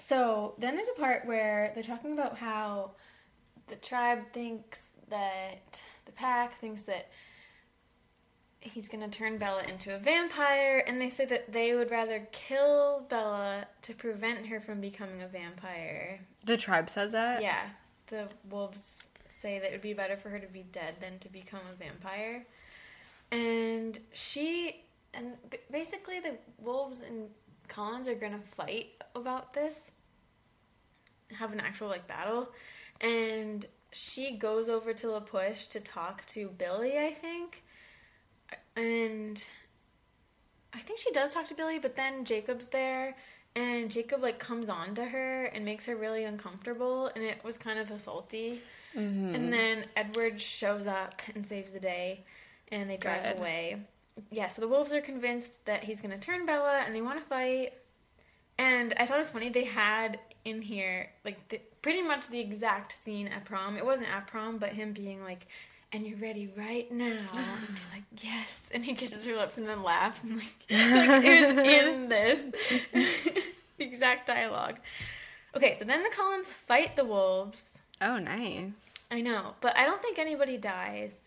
So then there's a part where they're talking about how the tribe thinks that the pack thinks that he's gonna turn Bella into a vampire, and they say that they would rather kill Bella to prevent her from becoming a vampire. The tribe says that? Yeah, the wolves say that it would be better for her to be dead than to become a vampire. And she and basically the wolves and Cullens are gonna fight about this, have an actual like battle, and she goes over to La Push to talk to Billy, I think, and I think she does talk to Billy, but then Jacob's there. And Jacob like comes on to her and makes her really uncomfortable, and it was kind of assaulty. Mm-hmm. And then Edward shows up and saves the day, and they drive Good. away. Yeah, so the wolves are convinced that he's gonna turn Bella, and they want to fight. And I thought it was funny they had in here like the, pretty much the exact scene at prom. It wasn't at prom, but him being like, "And you're ready right now," and she's like, "Yes," and he kisses her lips and then laughs, and like, like it was in this the exact dialogue. Okay, so then the Cullens fight the wolves. Oh, nice. I know, but I don't think anybody dies.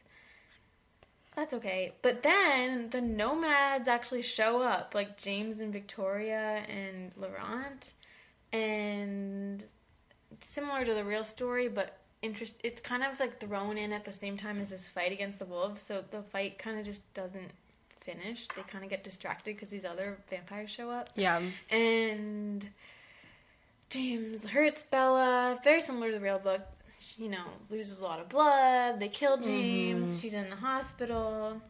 That's okay. But then the nomads actually show up, like James and Victoria and Laurent, and similar to the real story, but interest. It's kind of like thrown in at the same time as this fight against the wolves, so the fight kind of just doesn't finish. They kind of get distracted because these other vampires show up Yeah. and James hurts Bella, very similar to the real book. You know, loses a lot of blood. They kill mm-hmm. James. She's in the hospital.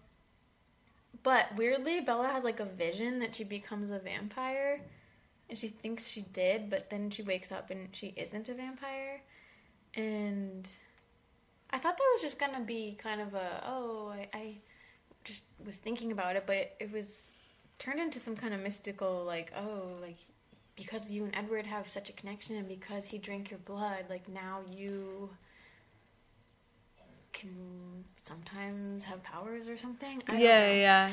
But weirdly, Bella has like a vision that she becomes a vampire. And she thinks she did, but then she wakes up and she isn't a vampire. And I thought that was just gonna be kind of a, oh, I, I just was thinking about it, but it, it was turned into some kind of mystical, like, oh, like because you and Edward have such a connection and because he drank your blood, like now you can sometimes have powers or something. I don't Yeah, know. yeah.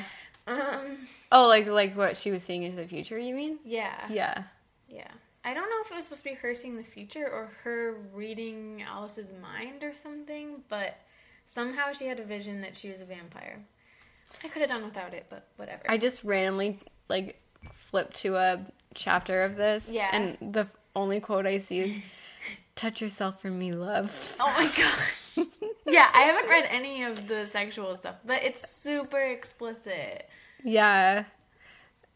Um. Oh, like like what she was seeing into the future, you mean? Yeah. Yeah. Yeah. I don't know if it was supposed to be her seeing the future or her reading Alice's mind or something, but somehow she had a vision that she was a vampire. I could have done without it, but whatever. I just randomly like flipped to a chapter of this. Yeah. And the only quote I see is touch yourself for me, love. Oh my gosh. yeah, I haven't read any of the sexual stuff, but it's super explicit. Yeah.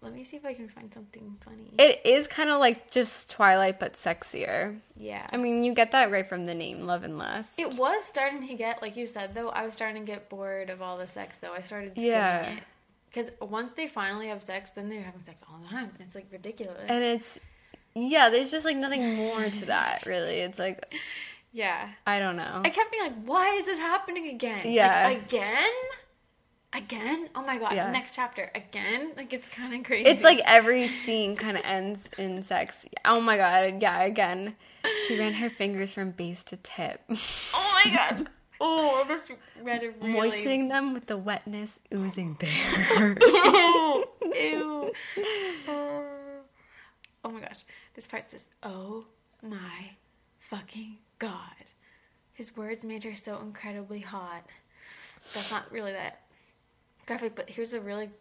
Let me see if I can find something funny. It is kind of like just Twilight but sexier. yeah. I mean, you get that right from the name, Love and Lust. It was starting to get, like you said, though, I was starting to get bored of all the sex, though. I started Yeah. it. Because once they finally have sex, then they're having sex all the time. And it's, like, ridiculous. and it's yeah, there's just like nothing more to that, really. It's like yeah. I don't know. I kept being like, why is this happening again? Yeah. Like, again? Again? Oh my god. Yeah. Next chapter. Again? Like, it's kind of crazy. It's like every scene kind of ends in sex. Oh my god, yeah, again. She ran her fingers from base to tip, oh my god. Oh, I just read it really. moistening them with the wetness oozing there. Ew. Ew. Oh my gosh. This part says, Oh my fucking god. His words made her so incredibly hot. That's not really that graphic, but here's a really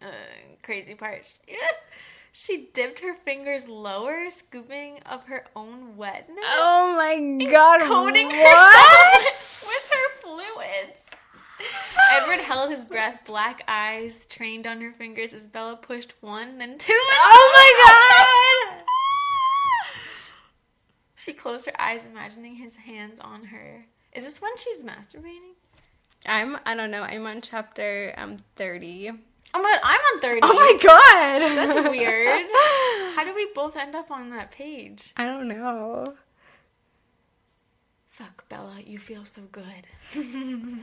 uh, crazy part. She dipped her fingers lower, scooping up her own wetness, oh my god, coating herself with her fluids. Edward held his breath, black eyes trained on her fingers as Bella pushed one, then two. Oh my god! She closed her eyes, imagining his hands on her. Is this when she's masturbating? I'm I don't know. I'm on chapter um 30. Oh my god, I'm on 30. Oh my god. That's weird. How did we both end up on that page? I don't know. Fuck, Bella, you feel so good.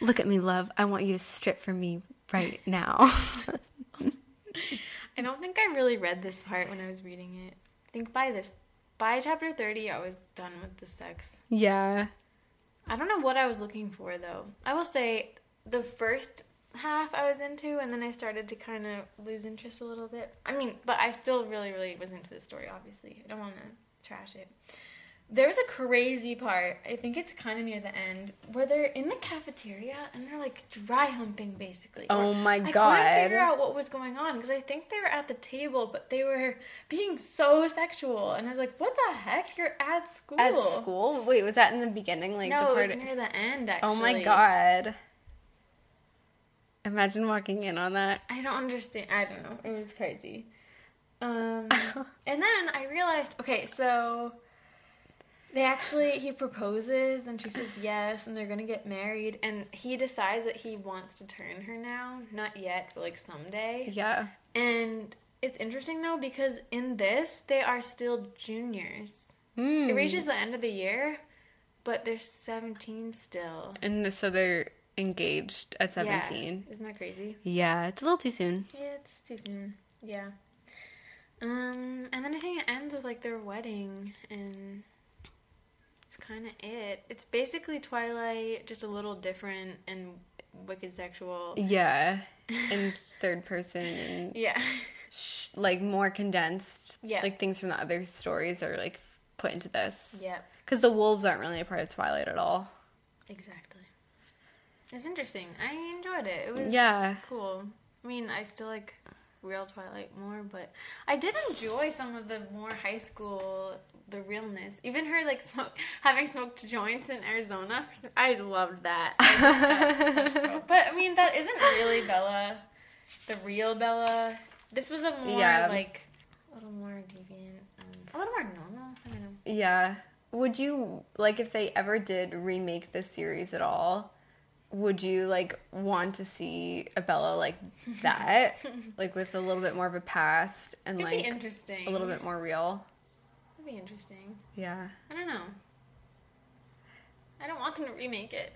Look at me, love. I want you to strip for me right now. I don't think I really read this part when I was reading it. I think by this, by chapter 30, I was done with the sex. yeah. I don't know what I was looking for though. I will say the first half I was into, and then I started to kind of lose interest a little bit. I mean, but I still really, really was into the story. Obviously, I don't want to trash it. There was a crazy part. I think it's kind of near the end where they're in the cafeteria and they're like dry humping, basically. Oh Or- my I couldn't figure out what was going on because I think they were at the table, but they were being so sexual, and I was like, "What the heck? You're at school." At school? Wait, was that in the beginning? Like no, the it was near the end. Actually. Oh my god. Imagine walking in on that. I don't understand. I don't know. It was crazy. Um, and then I realized, okay, so they actually he proposes and she says yes, and they're gonna get married, and he decides that he wants to turn her now, not yet, but like someday. Yeah. And it's interesting though because in this they are still juniors. Mm. It reaches the end of the year, but they're seventeen still. And so they're engaged at Yeah. 17. Isn't that crazy? Yeah, it's a little too soon. Yeah, it's too soon. Yeah. Um, and then I think it ends with like their wedding, and it's kind of it. It's basically Twilight, just a little different and wicked sexual. Yeah. and third person and Yeah. sh- like more condensed. Yeah. Like things from the other stories are like put into this. yeah. Because the wolves aren't really a part of Twilight at all. Exactly. It's interesting. I enjoyed it. It was Yeah. cool. I mean, I still like real Twilight more, but I did enjoy some of the more high school, the realness. Even her like smoke, having smoked joints in Arizona. I loved that. I got but I mean, that isn't really Bella, the real Bella. This was a more Yeah. like a little more deviant, um, a little more normal. I don't know. Yeah. Would you like if they ever did remake this series at all? Would you like want to see a Bella like that, like with a little bit more of a past and It'd like be interesting. a little bit more real? It'd be interesting. Yeah. I don't know. I don't want them to remake it.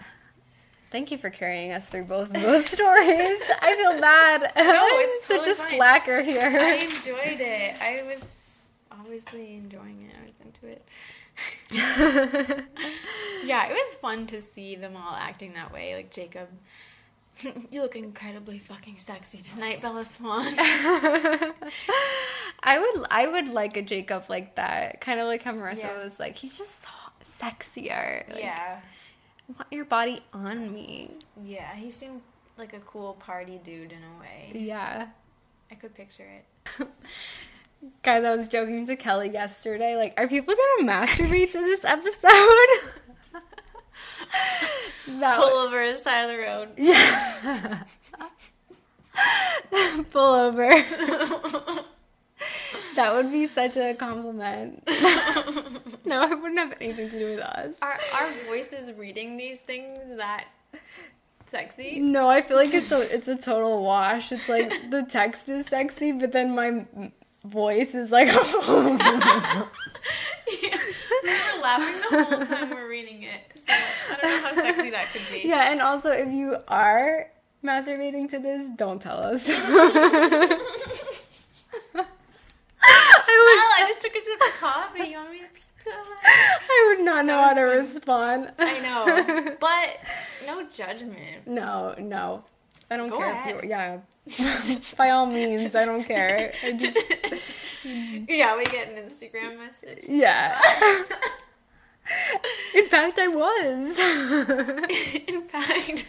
Thank you for carrying us through both of those stories. I feel bad. No, it's such totally a fine. slacker here. I enjoyed it. I was obviously enjoying it. I was into it. yeah, it was fun to see them all acting that way. Like Jacob, you look incredibly fucking sexy tonight, Bella Swan. I would I would like a Jacob like that. Kind of like how Marissa Yeah. was like, he's just so sexier. Like, yeah, I want your body on me. yeah. He seemed like a cool party dude in a way. Yeah. I could picture it. Guys, I was joking to Kelly yesterday. Like, are people gonna masturbate to this episode? that Pull over the side of the road. yeah. Pull over. that would be such a compliment. no, it wouldn't have anything to do with us. Are our voices reading these things that sexy? No, I feel like it's a it's a total wash. It's like the text is sexy, but then my voice is like. Yeah. We're laughing the whole time we're reading it. So I don't know how sexy that could be. yeah, and also if you are masturbating to this, don't tell us. I Well, I just took a sip of coffee. You want me to would? I would not know how to respond. I know, but no judgment. No, no. I don't Go care ahead. if you. Yeah. By all means, I don't care. I just, yeah, we get an Instagram message. yeah. In fact, I was. In fact,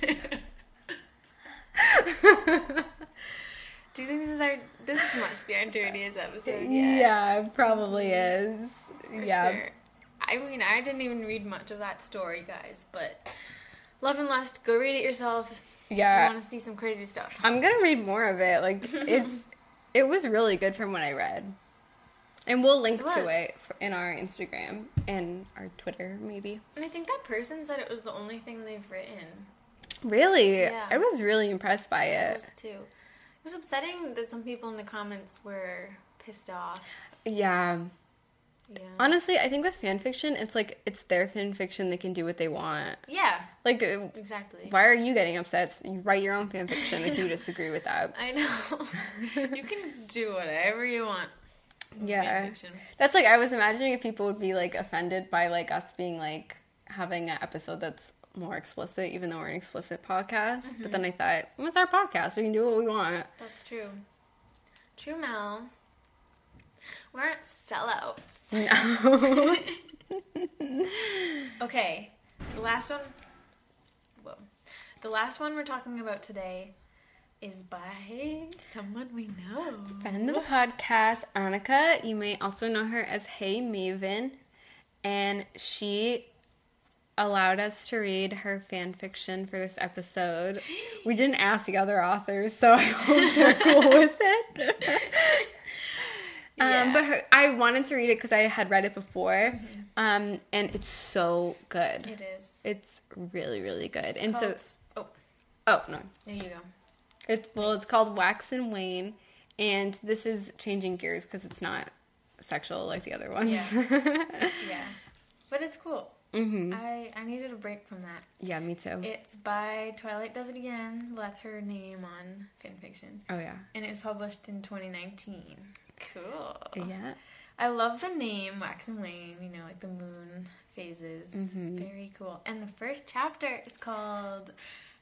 do you think this is our? This must be our dirtiest episode yet. yeah, it probably mm-hmm. is. For yeah. sure. I mean, I didn't even read much of that story, guys, but Love and Lust, go read it yourself if you Yeah. want to see some crazy stuff. I'm gonna read more of it. Like it's, it was really good from what I read, and we'll link It to it in our Instagram and our Twitter, maybe. And I think that person said it was the only thing they've written. Really? Yeah. I was really impressed by I it. was too. It was upsetting that some people in the comments were pissed off. Yeah. Yeah. Honestly, I think with fan fiction, it's like it's their fan fiction. They can do what they want. yeah, Like, uh, exactly. why are you getting upset? You write your own fan fiction if you disagree with that. I know. you can do whatever you want. Yeah. That's like I was imagining if people would be like offended by like us being like having an episode that's more explicit, even though we're an explicit podcast. But then I thought, well, it's our podcast. We can do what we want. That's true. True, Mel. We aren't sellouts. No. Okay, the last one. Whoa. The last one we're talking about today is by someone we know. Friend of the podcast, Annika. You may also know her as Hey Maven. And she allowed us to read her fan fiction for this episode. We didn't ask the other authors, so I hope they're cool with it. Yeah. Um, but her, I wanted to read it because I had read it before, um, and it's so good. It is. It's really, really good. and so, Called- oh, oh no, there you go. it's well, it's called Wax and Wane, and this is changing gears because it's not sexual like the other ones. Yeah. Yeah, but it's cool. hmm I I needed a break from that. Yeah, me too. It's by Twilight Does It Again. That's her name on fanfiction, oh yeah, and it was published in 2019. Cool. yeah. I love the name Wax and Wane. You know, like the moon phases. Mhm. Very cool. And the first chapter is called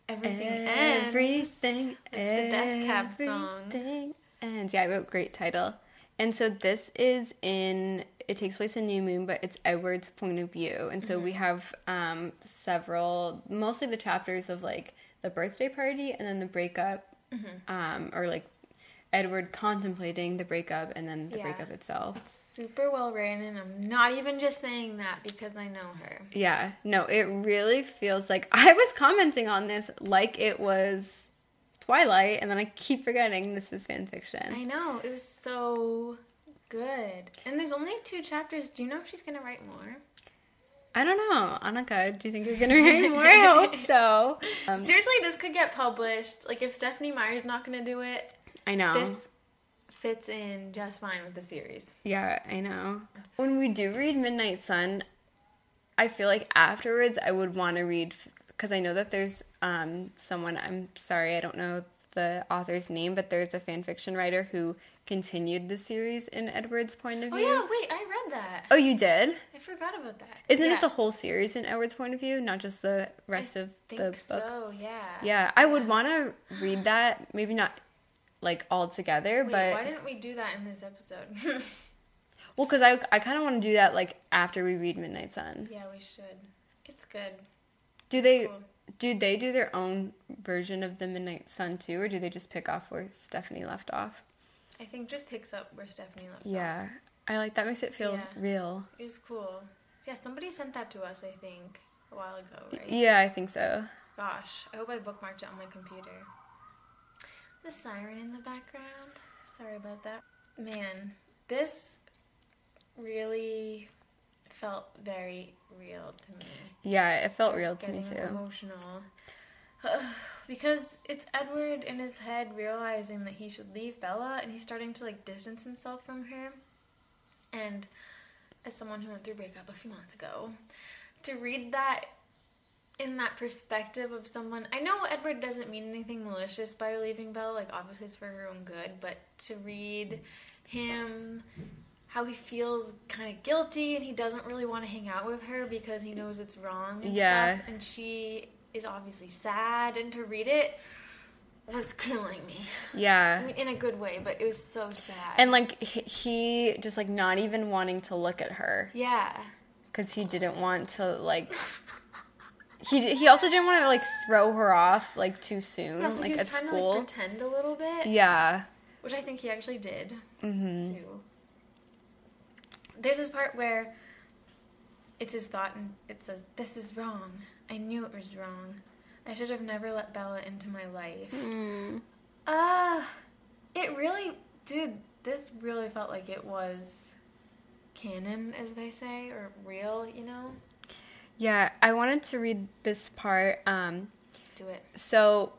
Everything Ends. Everything, It's the Death Cab song. everything ends. Yeah, I wrote great title. And so this is in. It takes place in New Moon, but it's Edward's point of view, and so we Mm-hmm. have um, several, mostly the chapters of like the birthday party and then the breakup, Mm-hmm. um, or like Edward contemplating the breakup and then the Yeah. breakup itself. It's super well written, and I'm not even just saying that because I know her. Yeah, no, it really feels like I was commenting on this like it was Twilight, and then I keep forgetting this is fan fiction. I know it was so good, and there's only two chapters. Do you know if she's gonna write more? I don't know, Annika. Do you think you're gonna read more? I hope so. Um, Seriously, this could get published. Like if Stephenie Meyer's not gonna do it, I know. this fits in just fine with the series. Yeah, I know. When we do read Midnight Sun, I feel like afterwards I would want to read because I know that there's um, someone. I'm sorry, I don't know the author's name, but there's a fan fiction writer who continued the series in Edward's point of view. Oh yeah, wait, I read that. Oh, you did? I forgot about that. Isn't Yeah, it the whole series in Edward's point of view, not just the rest I of the book? so. Yeah. Yeah, I would want to read that. Maybe not like all together, Wait, but why didn't we do that in this episode? well, because I I kind of want to do that like after we read Midnight Sun. yeah, we should. It's good. Do they Cool. do they do their own version of the Midnight Sun too, or do they just pick off where Stephenie left off? I think just picks up where Stephenie left off. Yeah, I like that. Makes it feel Yeah. real. It was cool. Yeah, somebody sent that to us, I think, a while ago, right? Yeah, I think so. Gosh, I hope I bookmarked it on my computer. The siren in the background. Sorry about that. Man, this really felt very real to me. Yeah, it felt real to me too. Emotional. because it's Edward in his head realizing that he should leave Bella and he's starting to like distance himself from her. And as someone who went through breakup a few months ago, to read that in that perspective of someone I know Edward doesn't mean anything malicious by leaving Bella, like obviously it's for her own good, but to read him how he feels kind of guilty and he doesn't really want to hang out with her because he knows it's wrong and Yeah. stuff and she is obviously sad and to read it was killing me. Yeah. I mean, in a good way, but it was so sad. and like he- he just like not even wanting to look at her yeah. because he didn't want to like. He, he also didn't want to like throw her off like too soon Yeah, so like at school. to like pretend a little bit, yeah. which I think he actually did. Mhm. too. There's this part where it's his thought and it says, This is wrong. I knew it was wrong. I should have never let Bella into my life. Mm. Ah, it really, dude, this really felt like it was canon, as they say, or real, you know? Yeah, I wanted to read this part. Um, Do it. So,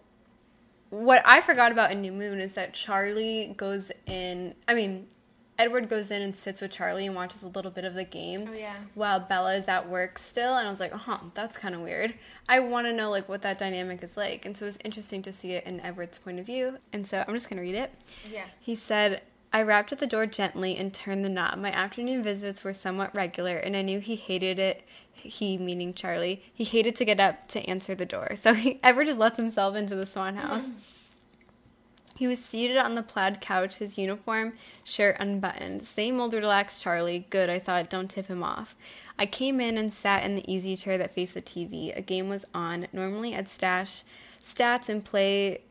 what I forgot about in New Moon is that Charlie goes in. I mean, Edward goes in and sits with Charlie and watches a little bit of the game. Oh, yeah. While Bella is at work still, and I was like, huh, that's kind of weird. I want to know like what that dynamic is like, and so it was interesting to see it in Edward's point of view. And so I'm just gonna read it. Yeah. He said, I rapped at the door gently and turned the knob. My afternoon visits were somewhat regular, and I knew he hated it. He, meaning Charlie, he hated to get up to answer the door. So he ever just lets himself into the Swan mm. house. He was seated on the plaid couch, his uniform shirt unbuttoned. Same old relaxed Charlie. Good, I thought, don't tip him off. I came in and sat in the easy chair that faced the TV. A game was on. Normally I'd stash stats and play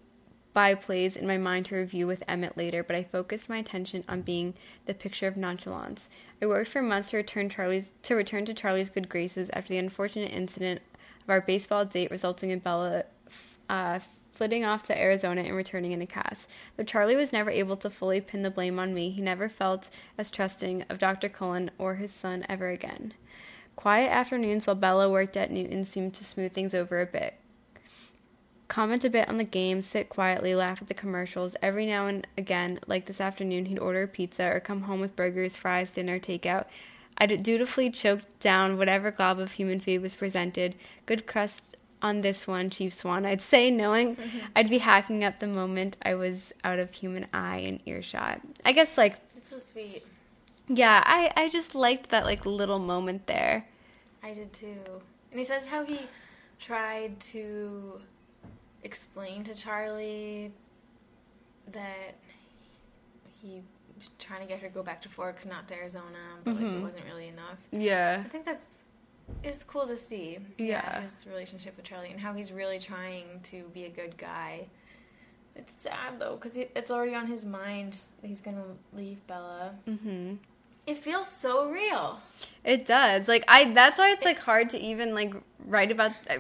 by plays in my mind to review with Emmett later, but I focused my attention on being the picture of nonchalance. I worked for months to return Charlie's to return to Charlie's good graces after the unfortunate incident of our baseball date resulting in Bella uh, flitting off to Arizona and returning in a cast. Though Charlie was never able to fully pin the blame on me, he never felt as trusting of Dr. Cullen or his son ever again. Quiet afternoons while Bella worked at Newton seemed to smooth things over a bit. Comment a bit on the game, sit quietly, laugh at the commercials. Every now and again, like this afternoon, he'd order a pizza or come home with burgers, fries, dinner, takeout. I'd dutifully choke down whatever glob of human food was presented. Good crust on this one, Chief Swan, I'd say, knowing mm-hmm. I'd be hacking up the moment I was out of human eye and earshot. I guess, like, It's so sweet. yeah, I, I just liked that, like, little moment there. I did too. And he says how he tried to explain to Charlie that he was trying to get her to go back to Forks, not to Arizona, but like it wasn't really enough. Yeah. I think that's it's cool to see. Yeah. his relationship with Charlie and how he's really trying to be a good guy. It's sad though because it's already on his mind that he's gonna leave Bella. Mm-hmm. It feels so real. It does. Like I that's why it's like hard to even like write about uh,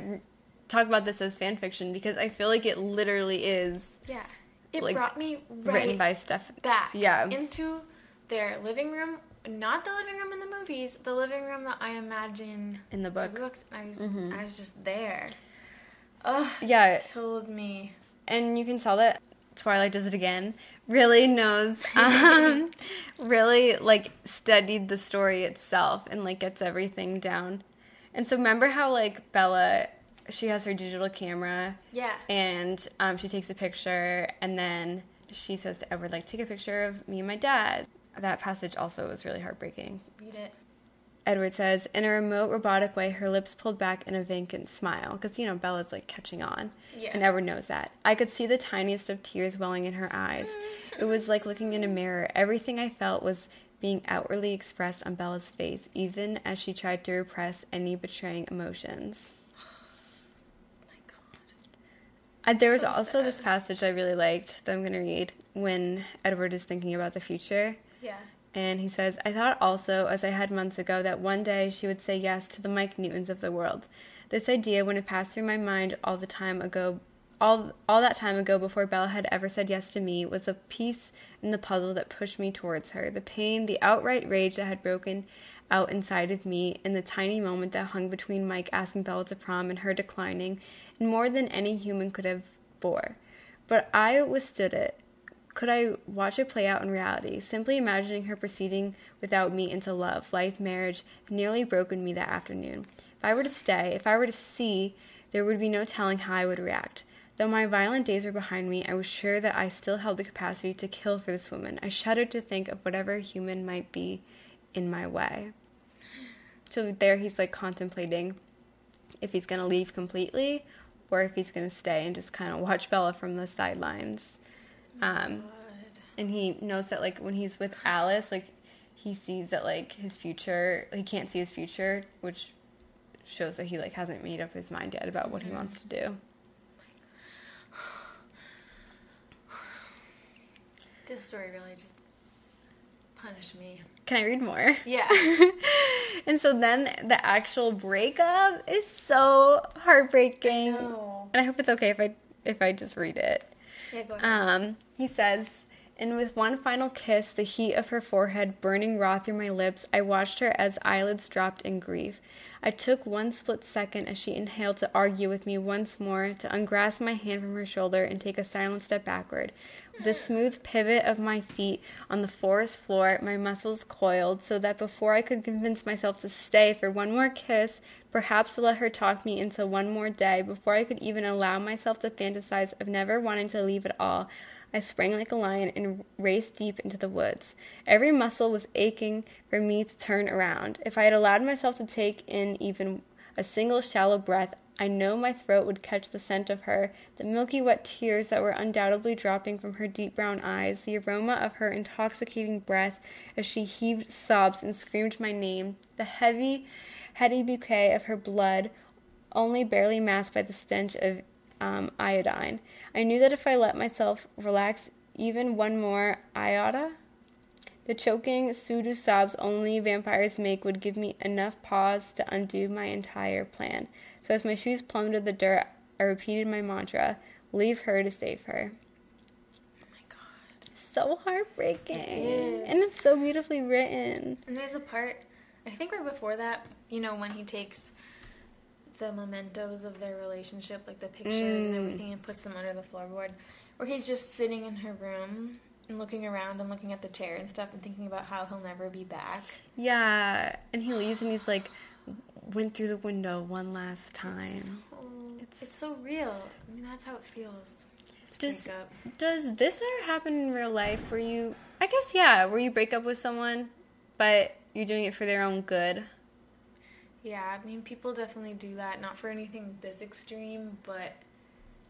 talk about this as fan fiction because I feel like it literally is Yeah, it Like, brought me right written by Steph. back Yeah. into their living room. Not the living room in the movies, the living room that I imagine in the the book. books. I was, Mhm. I was just there. Ugh, Yeah, it kills me. and you can tell that Twilight does it again. Really knows, um, really like studied the story itself and like gets everything down. And so remember how like Bella, she has her digital camera Yeah. and um, she takes a picture and then she says to Edward like take a picture of me and my dad. That passage also was really heartbreaking. Read it. Edward says, in a remote, robotic way, her lips pulled back in a vacant smile. Because, you know, Bella's like catching on. Yeah. And Edward knows that. I could see the tiniest of tears welling in her eyes. it was like looking in a mirror. Everything I felt was being outwardly expressed on Bella's face, even as she tried to repress any betraying emotions. my God. Uh, Uh, there was So also this passage I really liked that I'm going to read when Edward is thinking about the future. Yeah. And he says, I thought also, as I had months ago, that one day she would say yes to the Mike Newtons of the world. This idea, when it passed through my mind all the time ago, all, all that time ago before Bella had ever said yes to me, was a piece in the puzzle that pushed me towards her. The pain, the outright rage that had broken out inside of me in the tiny moment that hung between Mike asking Bella to prom and her declining, more than any human could have bore. But I withstood it could I watch it play out in reality? Simply imagining her proceeding without me into love, life, marriage nearly broken me that afternoon. If I were to stay, if I were to see, there would be no telling how I would react. Though my violent days were behind me, I was sure that I still held the capacity to kill for this woman. I shuddered to think of whatever human might be in my way. So there he's like contemplating if he's going to leave completely or if he's going to stay and just kind of watch Bella from the sidelines. Um, and he knows that like when he's with Alice, like he sees that like his future, he can't see his future, which shows that he like hasn't made up his mind yet about what he wants to do. This story really just punished me. Can I read more? Yeah. and so then the actual breakup is so heartbreaking. No. And I hope it's okay if I if I just read it. Yeah, go ahead. Um, he says, and with one final kiss, the heat of her forehead burning raw through my lips, I watched her as eyelids dropped in grief. I took one split second as she inhaled to argue with me once more, to ungrasp my hand from her shoulder and take a silent step backward. A smooth pivot of my feet on the forest floor, my muscles coiled so that before I could convince myself to stay for one more kiss, perhaps to let her talk me into one more day, before I could even allow myself to fantasize of never wanting to leave at all, I sprang like a lion and raced deep into the woods. Every muscle was aching for me to turn around. If I had allowed myself to take in even a single shallow breath, I know my throat would catch the scent of her, the milky wet tears that were undoubtedly dropping from her deep brown eyes, the aroma of her intoxicating breath as she heaved sobs and screamed my name, the heavy, heady bouquet of her blood, only barely masked by the stench of um, iodine. I knew that if I let myself relax even one more iota, the choking pseudo sobs only vampires make would give me enough pause to undo my entire plan. So as my shoes plummeted to the dirt, I repeated my mantra leave her to save her. Oh my god. So heartbreaking. It And it's so beautifully written. And there's a part, I think right before that, you know, when he takes the mementos of their relationship, like the pictures and Mm. everything, and puts them under the floorboard, where he's just sitting in her room and looking around and looking at the chair and stuff and thinking about how he'll never be back. Yeah. And he leaves and he's like, went through the window one last time. So, It's- it's, so real. I mean, that's how it feels Does- Does this ever happen in real life where you, I guess, yeah, where you break up with someone, but you're doing it for their own good? Yeah, I mean, people definitely do that. Not for anything this extreme, but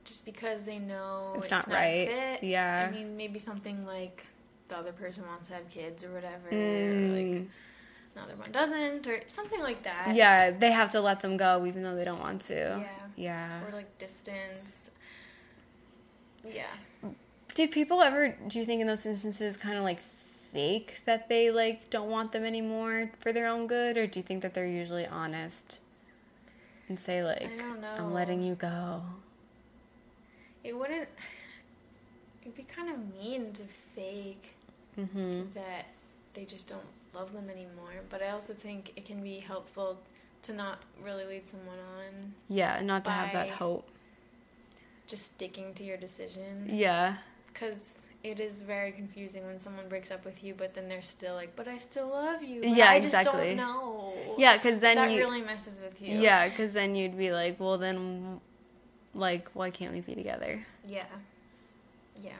just because they know It's it's, not not, right. Fit. Yeah. I mean, maybe something like the other person wants to have kids or whatever. Or like Mm. Another one doesn't, or something like that. Yeah, they have to let them go even though they don't want to. Yeah. Yeah. Or like distance. Yeah. Do people ever, do you think in those instances, kind of like fake that they like don't want them anymore for their own good, or do you think that they're usually honest and say like, I'm letting you go? It wouldn't. It'd be kind of mean to fake Mm-hmm. that they just don't love them anymore. But I also think it can be helpful to not really lead someone on, Yeah, not to have that hope. just sticking to your decision. Yeah. Because it is very confusing when someone breaks up with you, but then they're still like, "But I still love you." Yeah, I just exactly. Don't know. Yeah, because then that you. really messes with you. Yeah, because then you'd be like, well, then, like, why can't we be together? Yeah. Yeah.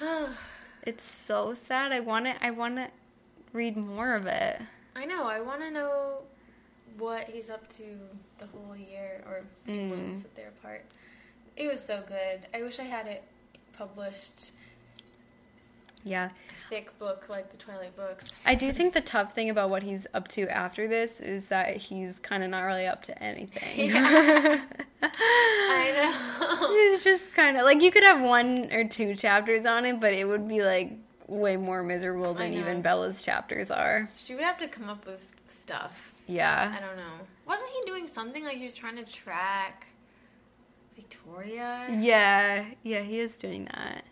It's so sad. I want to. I want to read more of it. I know. I want to know what he's up to the whole year or Mm. months that they're apart. It was so good. I wish I had it published, Yeah, thick book like the Twilight books. I do think the tough thing about what he's up to after this is that he's kind of not really up to anything. I know. he's just kind of like you could have one or two chapters on it, but it would be like way more miserable than even Bella's chapters are. She would have to come up with stuff. Yeah. I don't know. Wasn't he doing something like he was trying to track Victoria? Yeah, yeah, he is doing that.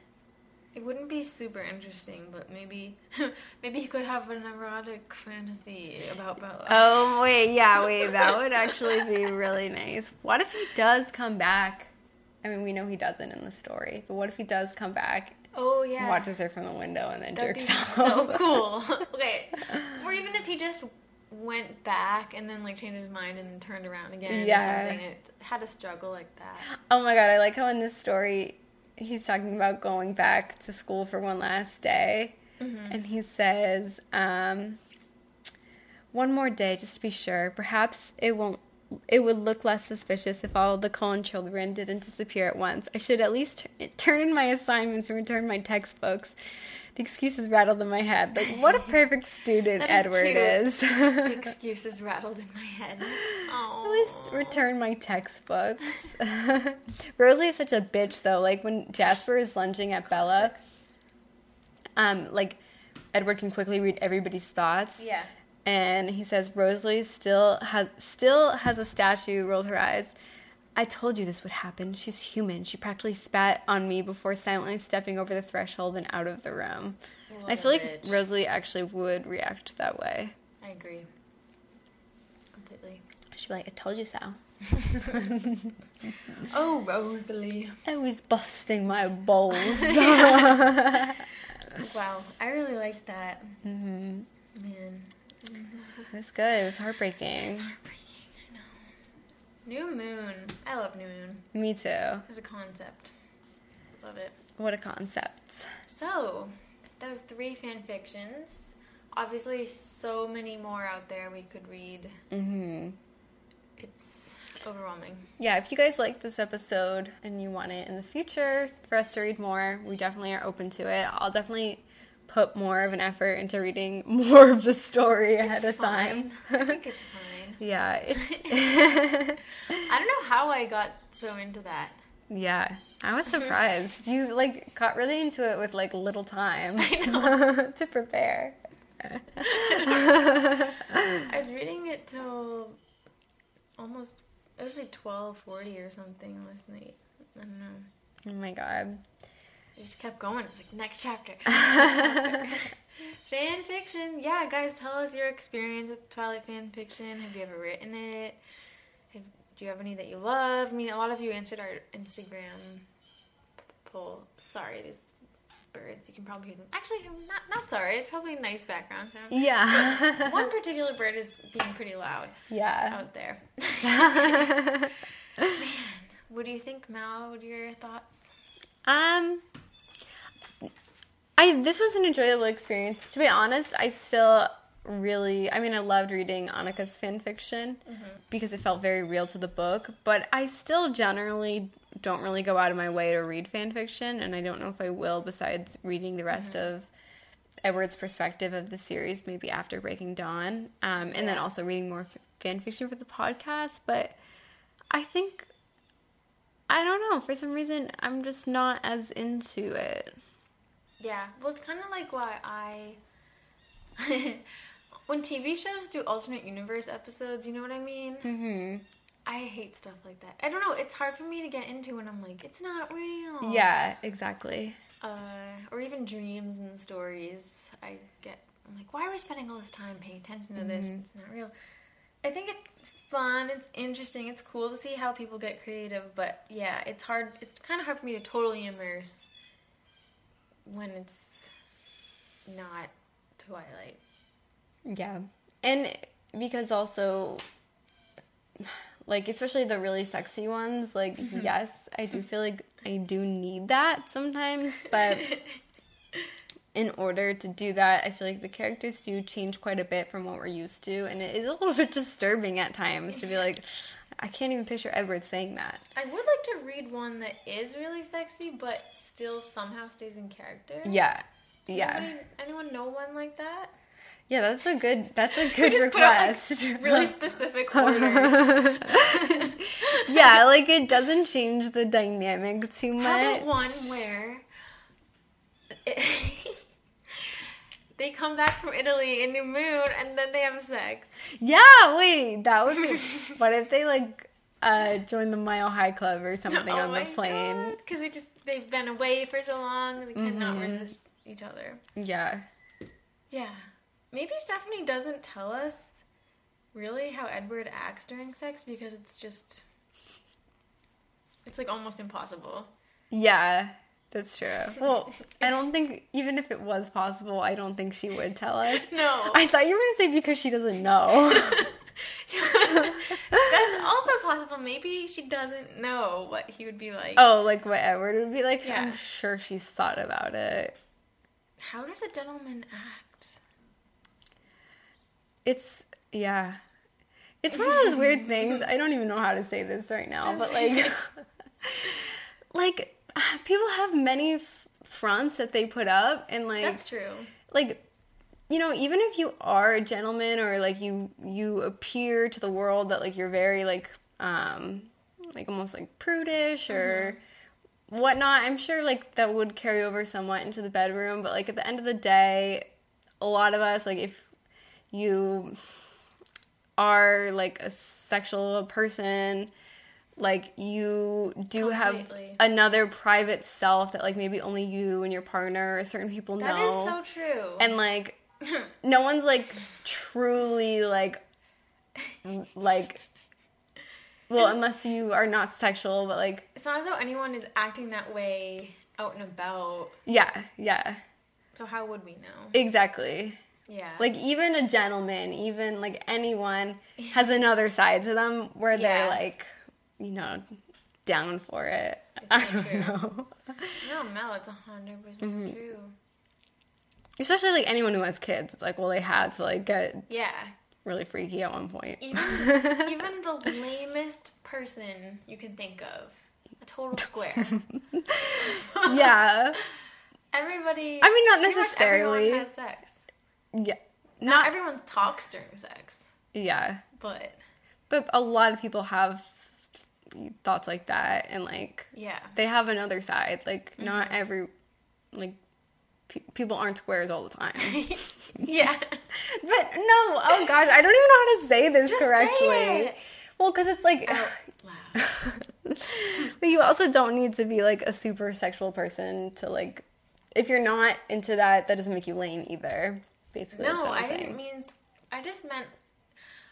It wouldn't be super interesting, but maybe maybe he could have an erotic fantasy about Bella. Oh wait, yeah, wait, that would actually be really nice. What if he does come back? I mean, we know he doesn't in the story, but what if he does come back, Oh yeah. watches her from the window, and then That'd be jerks so cool. okay. Or even if he just went back and then like changed his mind and then turned around again Yeah. or something. It had a struggle like that. Oh my god, I like how in this story he's talking about going back to school for one last day. Mm-hmm. And he says, um, one more day just to be sure. Perhaps it won't it would look less suspicious if all the Cullen children didn't disappear at once. I should at least t- turn in my assignments and return my textbooks. The excuses rattled in my head. Like, what a perfect student is Edward cute. is. The excuses rattled in my head. At Oh. least return my textbooks. Rosalie is such a bitch though. Like when Jasper is lunging at Bella, um, like Edward can quickly read everybody's thoughts. Yeah. And he says Rosalie still has still has a statue. Rolls her eyes. I told you this would happen. She's human. She practically spat on me before silently stepping over the threshold and out of the room. I feel like bitch. Rosalie actually would react that way. I agree. Completely. She'd be like, I told you so. Oh, Rosalie. I was busting my balls. Wow, I really liked that. hmm Man. It was good. It was heartbreaking. Heartbreaking, I know. New Moon. I love New Moon Me too. as a concept. Love it. What a concept. So, those three fan fictions. Obviously, so many more out there we could read. Mm-hmm. It's overwhelming. Yeah, if you guys like this episode and you want it in the future for us to read more, we definitely are open to it. I'll definitely put more of an effort into reading more of the story ahead It's of time. I think it's fine. Yeah, I don't know how I got so into that. yeah. I was surprised. You like got really into it with like little time to prepare. I was reading it till almost it was like twelve forty or something last night. I don't know. Oh my god. I just kept going. It's like next chapter. Next chapter. Fan fiction. Yeah, guys, tell us your experience with Twilight fan fiction. Have you ever written it? Have, do you have any that you love? I mean, a lot of you answered our Instagram poll. Sorry, there's birds. You can probably hear them. Actually, not not sorry. It's probably a nice background sound. Yeah. One particular bird is being pretty loud yeah. out there. Man, what do you think, Mal? What are your thoughts? Um, I this was an enjoyable experience. To be honest, I still really, I mean, I loved reading Annika's fan fiction because it felt very real to the book. But I still generally don't really go out of my way to read fan fiction, and I don't know if I will. Besides reading the rest of Edward's perspective of the series, maybe after Breaking Dawn, um, and then also reading more f- fan fiction for the podcast. But I think I don't know. For some reason, I'm just not as into it. Yeah, well, it's kind of like why I. when TV shows do alternate universe episodes, you know what I mean? hmm I hate stuff like that. I don't know. It's hard for me to get into when I'm like, it's not real. Yeah, exactly. Uh, or even dreams and stories. I get. I'm like, why are we spending all this time paying attention to this? Mhm. It's not real. I think it's fun. It's interesting. It's cool to see how people get creative. But yeah, it's hard. It's kind of hard for me to totally immerse when it's not Twilight. Yeah. And because also, like, especially the really sexy ones, like, mm-hmm. yes, I do feel like I do need that sometimes, but in order to do that, I feel like the characters do change quite a bit from what we're used to, and it is a little bit disturbing at times to be like, I can't even picture Edward saying that. I would like to read one that is really sexy, but still somehow stays in character. Yeah. Yeah. Anybody, anyone know one like that? Yeah, that's a good that's a good put out, like, request. really specific orders. yeah, like it doesn't change the dynamic too much. How about one where they come back from Italy in New Moon and then they have sex? Yeah, wait, that would be. what if they like uh join the Mile High Club or something on the plane? Because they just they've been away for so long, they cannot Mhm. resist each other. Yeah. Yeah, maybe Stephenie doesn't tell us really how Edward acts during sex because it's just it's like almost impossible. Yeah, that's true. Well, I don't think even if it was possible, I don't think she would tell us. No. I thought you were gonna say because she doesn't know. That's also possible. Maybe she doesn't know what he would be like. oh, like what Edward would be like? Yeah. I'm sure she's thought about it. How does a gentleman act? It's yeah. It's one of those weird things. I don't even know how to say this right now, Just but like like people have many f- fronts that they put up and like That's true. like you know even if you are a gentleman or like you you appear to the world that like you're very like um like almost like prudish or whatnot i'm sure like that would carry over somewhat into the bedroom but like at the end of the day a lot of us like if you are like a sexual person like you do have another private self that like maybe only you and your partner or certain people know. That is so true. and like no one's like truly like like well unless you are not sexual but like it's not as though anyone is acting that way out and about. yeah yeah So how would we know? exactly Yeah. like even a gentleman even like anyone has another side to them where they're like you know down for it It's i so don't true. know no, Mel, it's hundred percent Mm-hmm. true. especially like anyone who has kids it's like well they had to like get Yeah. really freaky at one point Even even the lamest person you can think of, a total square. yeah Everybody. I mean, not necessarily. Has sex. yeah Not, not everyone talks during sex, yeah but But a lot of people have thoughts like that, and like yeah. they have another side. Like Mm-hmm. not every like pe- people aren't squares all the time. yeah. but no, oh god, I don't even know how to say this Just say correctly. it. Well, because it's like. Out loud. but you also don't need to be like a super sexual person to like. If you're not into that, that doesn't make you lame either. Basically, No, I saying. didn't mean. I just meant.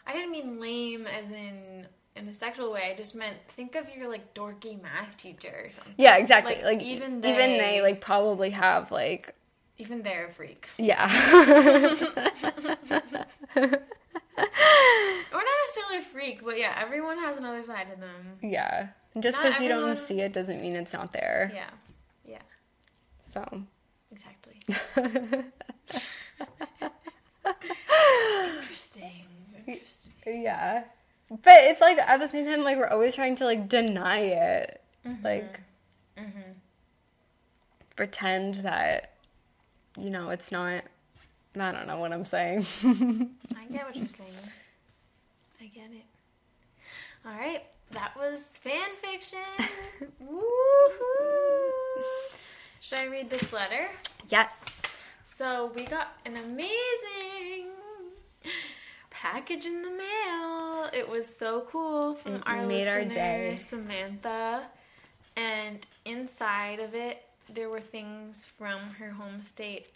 I didn't mean lame as in in a sexual way. I just meant think of your like dorky math teacher or something. Yeah, exactly. Like, Like, even they, even they like probably have like Even they're a freak. yeah. Or not necessarily a freak, but yeah, everyone has another side to them. yeah. And just because you don't see it doesn't mean it's not there. Yeah. Yeah. So Exactly. Interesting. Interesting. yeah. But it's like at the same time like we're always trying to like deny it. Like Mm-hmm. pretend that you know it's not I don't know what I'm saying. I get what you're saying. I get it. All right, that was fan fiction. Woohoo! Should I read this letter? yes. So we got an amazing package in the mail. It was so cool from It our made our listener day. Samantha, and inside of it there were things from her home state,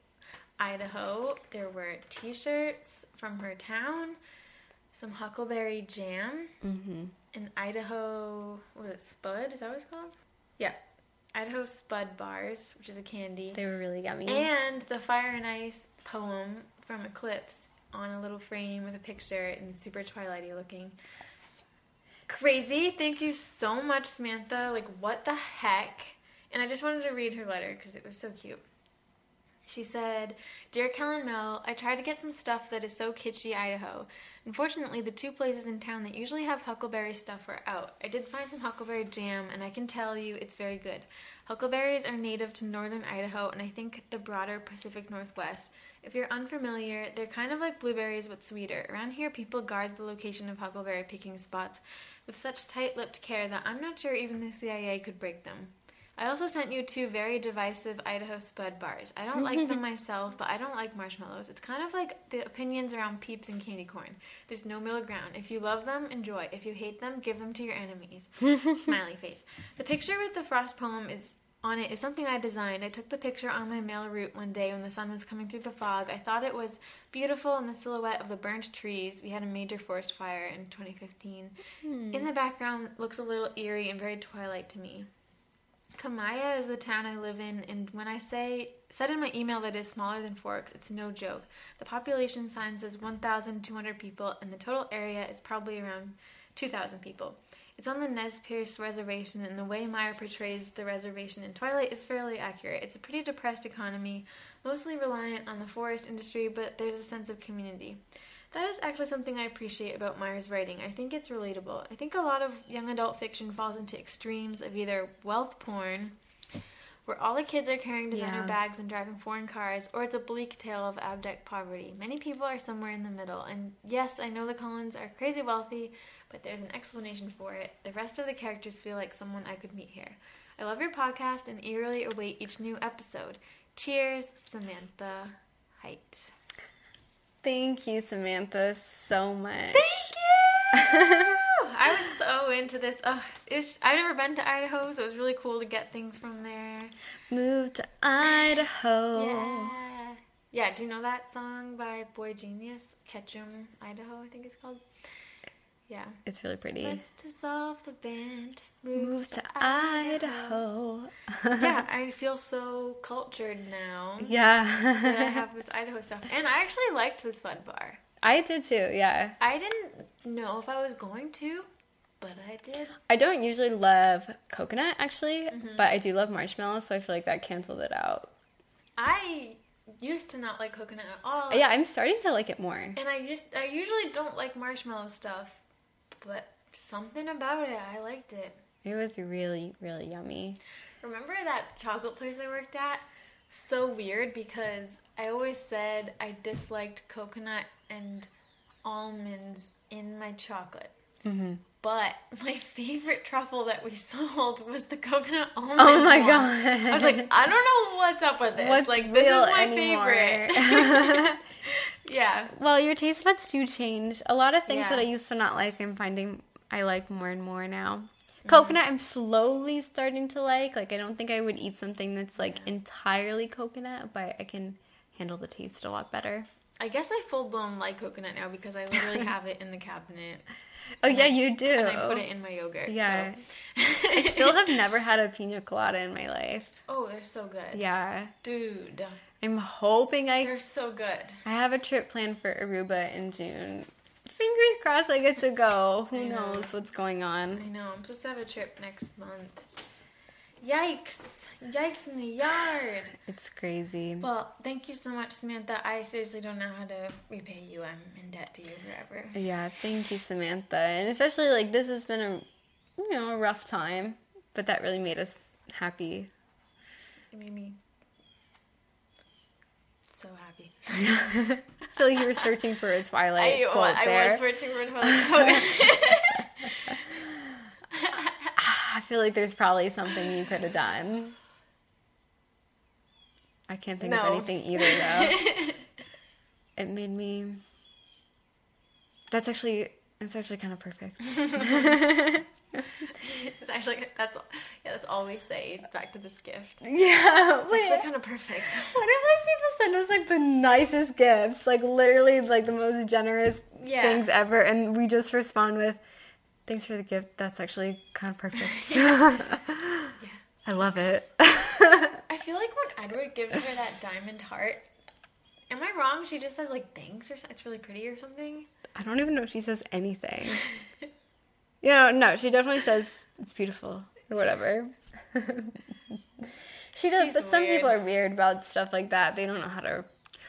Idaho. There were T-shirts from her town, some Huckleberry jam, Mhm. an Idaho. Was it Spud? Is that what it's called? Yeah, Idaho Spud bars, which is a candy. They were really yummy. And the Fire and Ice poem from Eclipse on a little frame with a picture and super twilighty looking. Crazy. Thank you so much, Samantha. Like, what the heck? And I just wanted to read her letter because it was so cute. She said, Dear Kellen Mel, I tried to get some stuff that is so kitschy Idaho. Unfortunately, the two places in town that usually have huckleberry stuff are out. I did find some huckleberry jam, and I can tell you it's very good. Huckleberries are native to northern Idaho and I think the broader Pacific Northwest. If you're unfamiliar, they're kind of like blueberries but sweeter. Around here, people guard the location of huckleberry picking spots with such tight lipped care that I'm not sure even the CIA could break them. I also sent you two very divisive Idaho Spud bars. I don't like them myself, but I don't like marshmallows. It's kind of like the opinions around peeps and candy corn. There's no middle ground. If you love them, enjoy. If you hate them, give them to your enemies. Smiley face. The picture with the frost poem is on it is something I designed. I took the picture on my mail route one day when the sun was coming through the fog. I thought it was beautiful in the silhouette of the burnt trees. We had a major forest fire in 2015. Hmm. In the background looks a little eerie and very twilight to me. Kamiah is the town I live in, and when I say said in my email that it is smaller than Forks, it's no joke. The population size is 1,200 people, and the total area is probably around 2,000 people. It's on the Nez Perce Reservation, and the way Meyer portrays the reservation in Twilight is fairly accurate. It's a pretty depressed economy, mostly reliant on the forest industry, but there's a sense of community. That is actually something I appreciate about Meyer's writing. I think it's relatable. I think a lot of young adult fiction falls into extremes of either wealth porn, where all the kids are carrying designer Yeah. bags and driving foreign cars, or it's a bleak tale of abject poverty. Many people are somewhere in the middle, and yes, I know the Cullens are crazy wealthy, but there's an explanation for it. The rest of the characters feel like someone I could meet here. I love your podcast and eagerly await each new episode. Cheers, Samantha Height. Thank you, Samantha, so much. Thank you. I was so into this. Ugh, it's, I've never been to Idaho, so it was really cool to get things from there. Move to Idaho. Yeah. Yeah, do you know that song by boygenius? Ketchum, Idaho, I think it's called. Yeah. It's really pretty. Let's dissolve the band. Move, Move to to Idaho. Idaho. yeah, I feel so cultured now Yeah. that I have this Idaho stuff. And I actually liked the Spud Bar. I did too, yeah. I didn't know if I was going to, but I did. I don't usually love coconut actually, Mm-hmm. but I do love marshmallow, so I feel like that canceled it out. I used to not like coconut at all. Yeah, I'm starting to like it more. And I just I usually don't like marshmallow stuff, but something about it, I liked it. It was really, really yummy. Remember that chocolate place I worked at? So weird because I always said I disliked coconut and almonds in my chocolate. hmm But my favorite truffle that we sold was the coconut almond. Oh my one. god! I was like, I don't know what's up with this. What's like, this is my anymore? favorite. yeah. well, your taste buds do change. A lot of things that I used to not like, I'm finding I like more and more now. Mm-hmm. Coconut, I'm slowly starting to like. Like, I don't think I would eat something that's like entirely coconut, but I can handle the taste a lot better. I guess I full blown like coconut now because I literally have it in the cabinet Oh yeah, you do. and I put it in my yogurt. Yeah. So. I still have never had a pina colada in my life. Oh, they're so good. Yeah. Dude, I'm hoping I they're so good. I have a trip planned for Aruba in June. Fingers crossed I get to go. Who know. knows what's going on? I know. I'm supposed to have a trip next month. Yikes! Yikes in the yard. It's crazy. Well, thank you so much, Samantha. I seriously don't know how to repay you. I'm in debt to you forever. Yeah, thank you, Samantha. And especially like this has been a you know, a rough time, but that really made us happy. It made me so happy. I feel like you were searching for a Twilight I, quote I there. was searching for a ah, I feel like there's probably something you could have done. I can't think of anything either though. it made me That's actually it's actually kind of perfect. it's actually that's yeah that's all we say. Back to this gift. yeah. It's wait. actually kind of perfect. What if like people send us like the nicest gifts, like literally like the most generous Yeah. things ever, and we just respond with, "Thanks for the gift. That's actually kind of perfect." Yeah. I love it. I feel like when Edward gives her that diamond heart, am I wrong? She just says like thanks or something. It's really pretty or something. I don't even know if she says anything. You know, no, she definitely says it's beautiful or whatever. she does, She's but some people are weird about stuff like that. They don't know how to.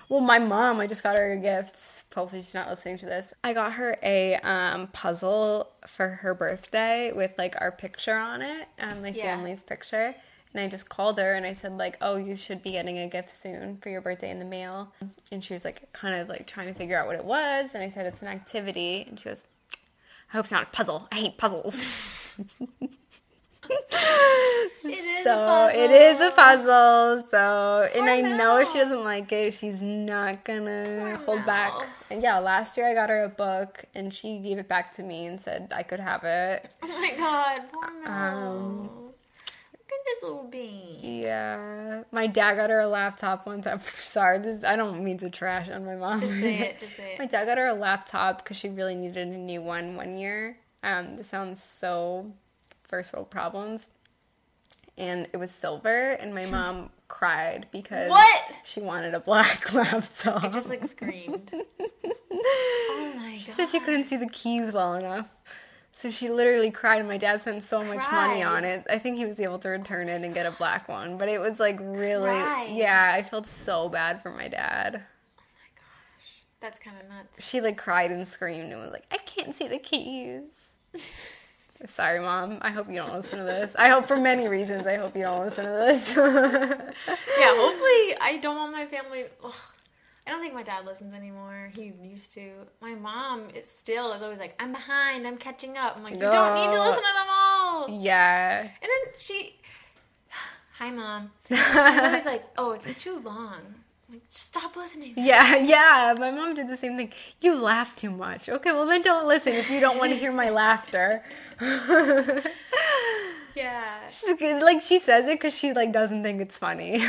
Well, my mom, I just got her a gift. Hopefully, she's not listening to this. I got her a um, puzzle for her birthday with like our picture on it, um, my Yeah. family's picture. And I just called her and I said like, "Oh, you should be getting a gift soon for your birthday in the mail." And she was like, kind of like trying to figure out what it was. And I said it's an activity, and she goes, "I hope it's not a puzzle. I hate puzzles." It is so a puzzle. it is a puzzle. So and Poor I know she doesn't like it, she's not gonna Poor hold back. And yeah, last year I got her a book, and she gave it back to me and said I could have it. Oh my god, poor Mel. Um, at this little bean. Yeah, my dad got her a laptop once. I'm sorry, this I don't mean to trash on my mom. Just say it. Just say it. My dad got her a laptop because she really needed a new one one year. Um, this sounds so first world problems. And it was silver, and my mom cried because What? she wanted a black laptop. I just like screamed. Oh my she god. said she couldn't see the keys well enough. So she literally cried, and my dad spent so much money on it. I think he was able to return it and get a black one, but it was like really, Cried. yeah, I felt so bad for my dad. Oh my gosh, that's kind of nuts. She like cried and screamed and was like, I can't see the keys. Sorry, mom. I hope you don't listen to this. I hope for many reasons. I hope you don't listen to this. Yeah, hopefully I don't want my family. Ugh, I don't think my dad listens anymore. He used to. My mom is still is always like, I'm behind. I'm catching up. I'm like, you don't need to listen to them all. Yeah. And then she, hi mom. She's always like, oh, it's too long. like, just stop listening. Yeah, yeah. My mom did the same thing. You laugh too much. Okay, well then don't listen if you don't want to hear my laughter. Yeah. She's like she says it because she like doesn't think it's funny.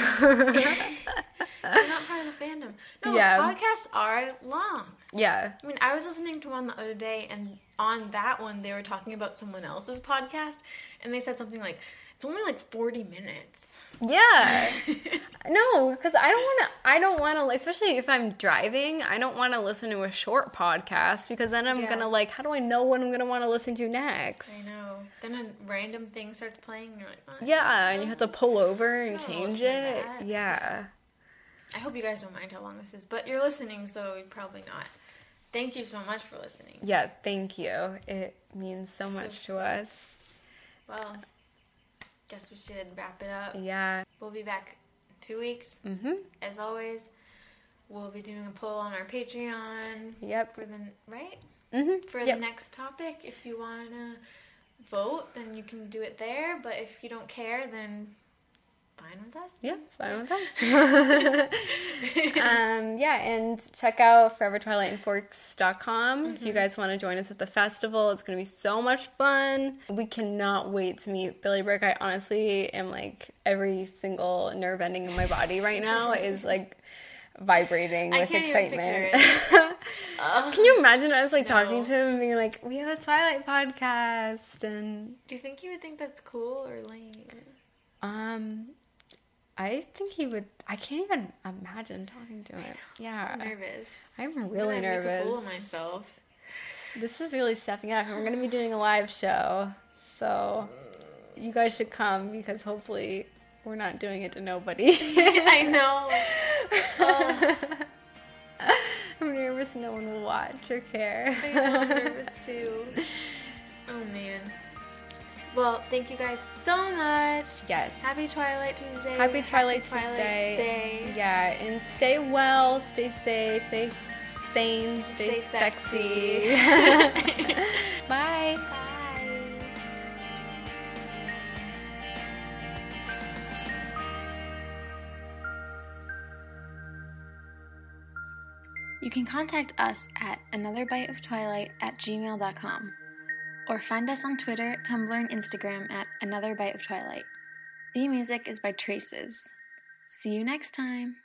You're not part of the fandom. No, Yeah. podcasts are long. yeah, I mean, I was listening to one the other day, and on that one, they were talking about someone else's podcast, and they said something like, "It's only like forty minutes." yeah. No, because I don't want to. I don't want to, especially if I'm driving. I don't want to listen to a short podcast because then I'm Yeah. gonna like. How do I know what I'm gonna want to listen to next? I know. Then a random thing starts playing, and you're like, "Oh, Yeah, and you have to pull over and change it. Yeah. I hope you guys don't mind how long this is, but you're listening, so probably not. Thank you so much for listening. Yeah, thank you. It means so So- much to us. Well, guess we should wrap it up. Yeah. We'll be back in two weeks. Mhm. As always, we'll be doing a poll on our Patreon Yep. for the right Mhm. for yep. the next topic. If you want to vote, then you can do it there. But if you don't care, then fine with us. Yeah, fine with us. um, yeah, and check out forevertwilightinforks.com if you guys want to join us at the festival. It's going to be so much fun. We cannot wait to meet Billy Burke. I honestly am like every single nerve ending in my body right now is like vibrating I with can't excitement. Can you imagine us like talking to him and being like, "We have a Twilight podcast," and Do you think you would think that's cool or lame? um, I think he would. I can't even imagine talking to him. Yeah, I'm nervous. I'm really I'm really gonna Make a fool nervous. of myself. This is really stepping up, we're gonna be doing a live show, so you guys should come because hopefully we're not doing it to nobody. I know. Ugh. Oh. I'm nervous no one will watch or care. I know. I'm nervous too. Oh man. Well, thank you guys so much. Yes. Happy Twilight Tuesday. Happy Twilight Twilight Tuesday. Day. Yeah, and stay well, stay safe, stay sane, stay, Stay sexy. sexy. Bye. Bye. You can contact us at anotherbiteoftwilight at gmail.com or find us on Twitter, Tumblr, and Instagram at Another Bite of Twilight. The music is by Traces. See you next time.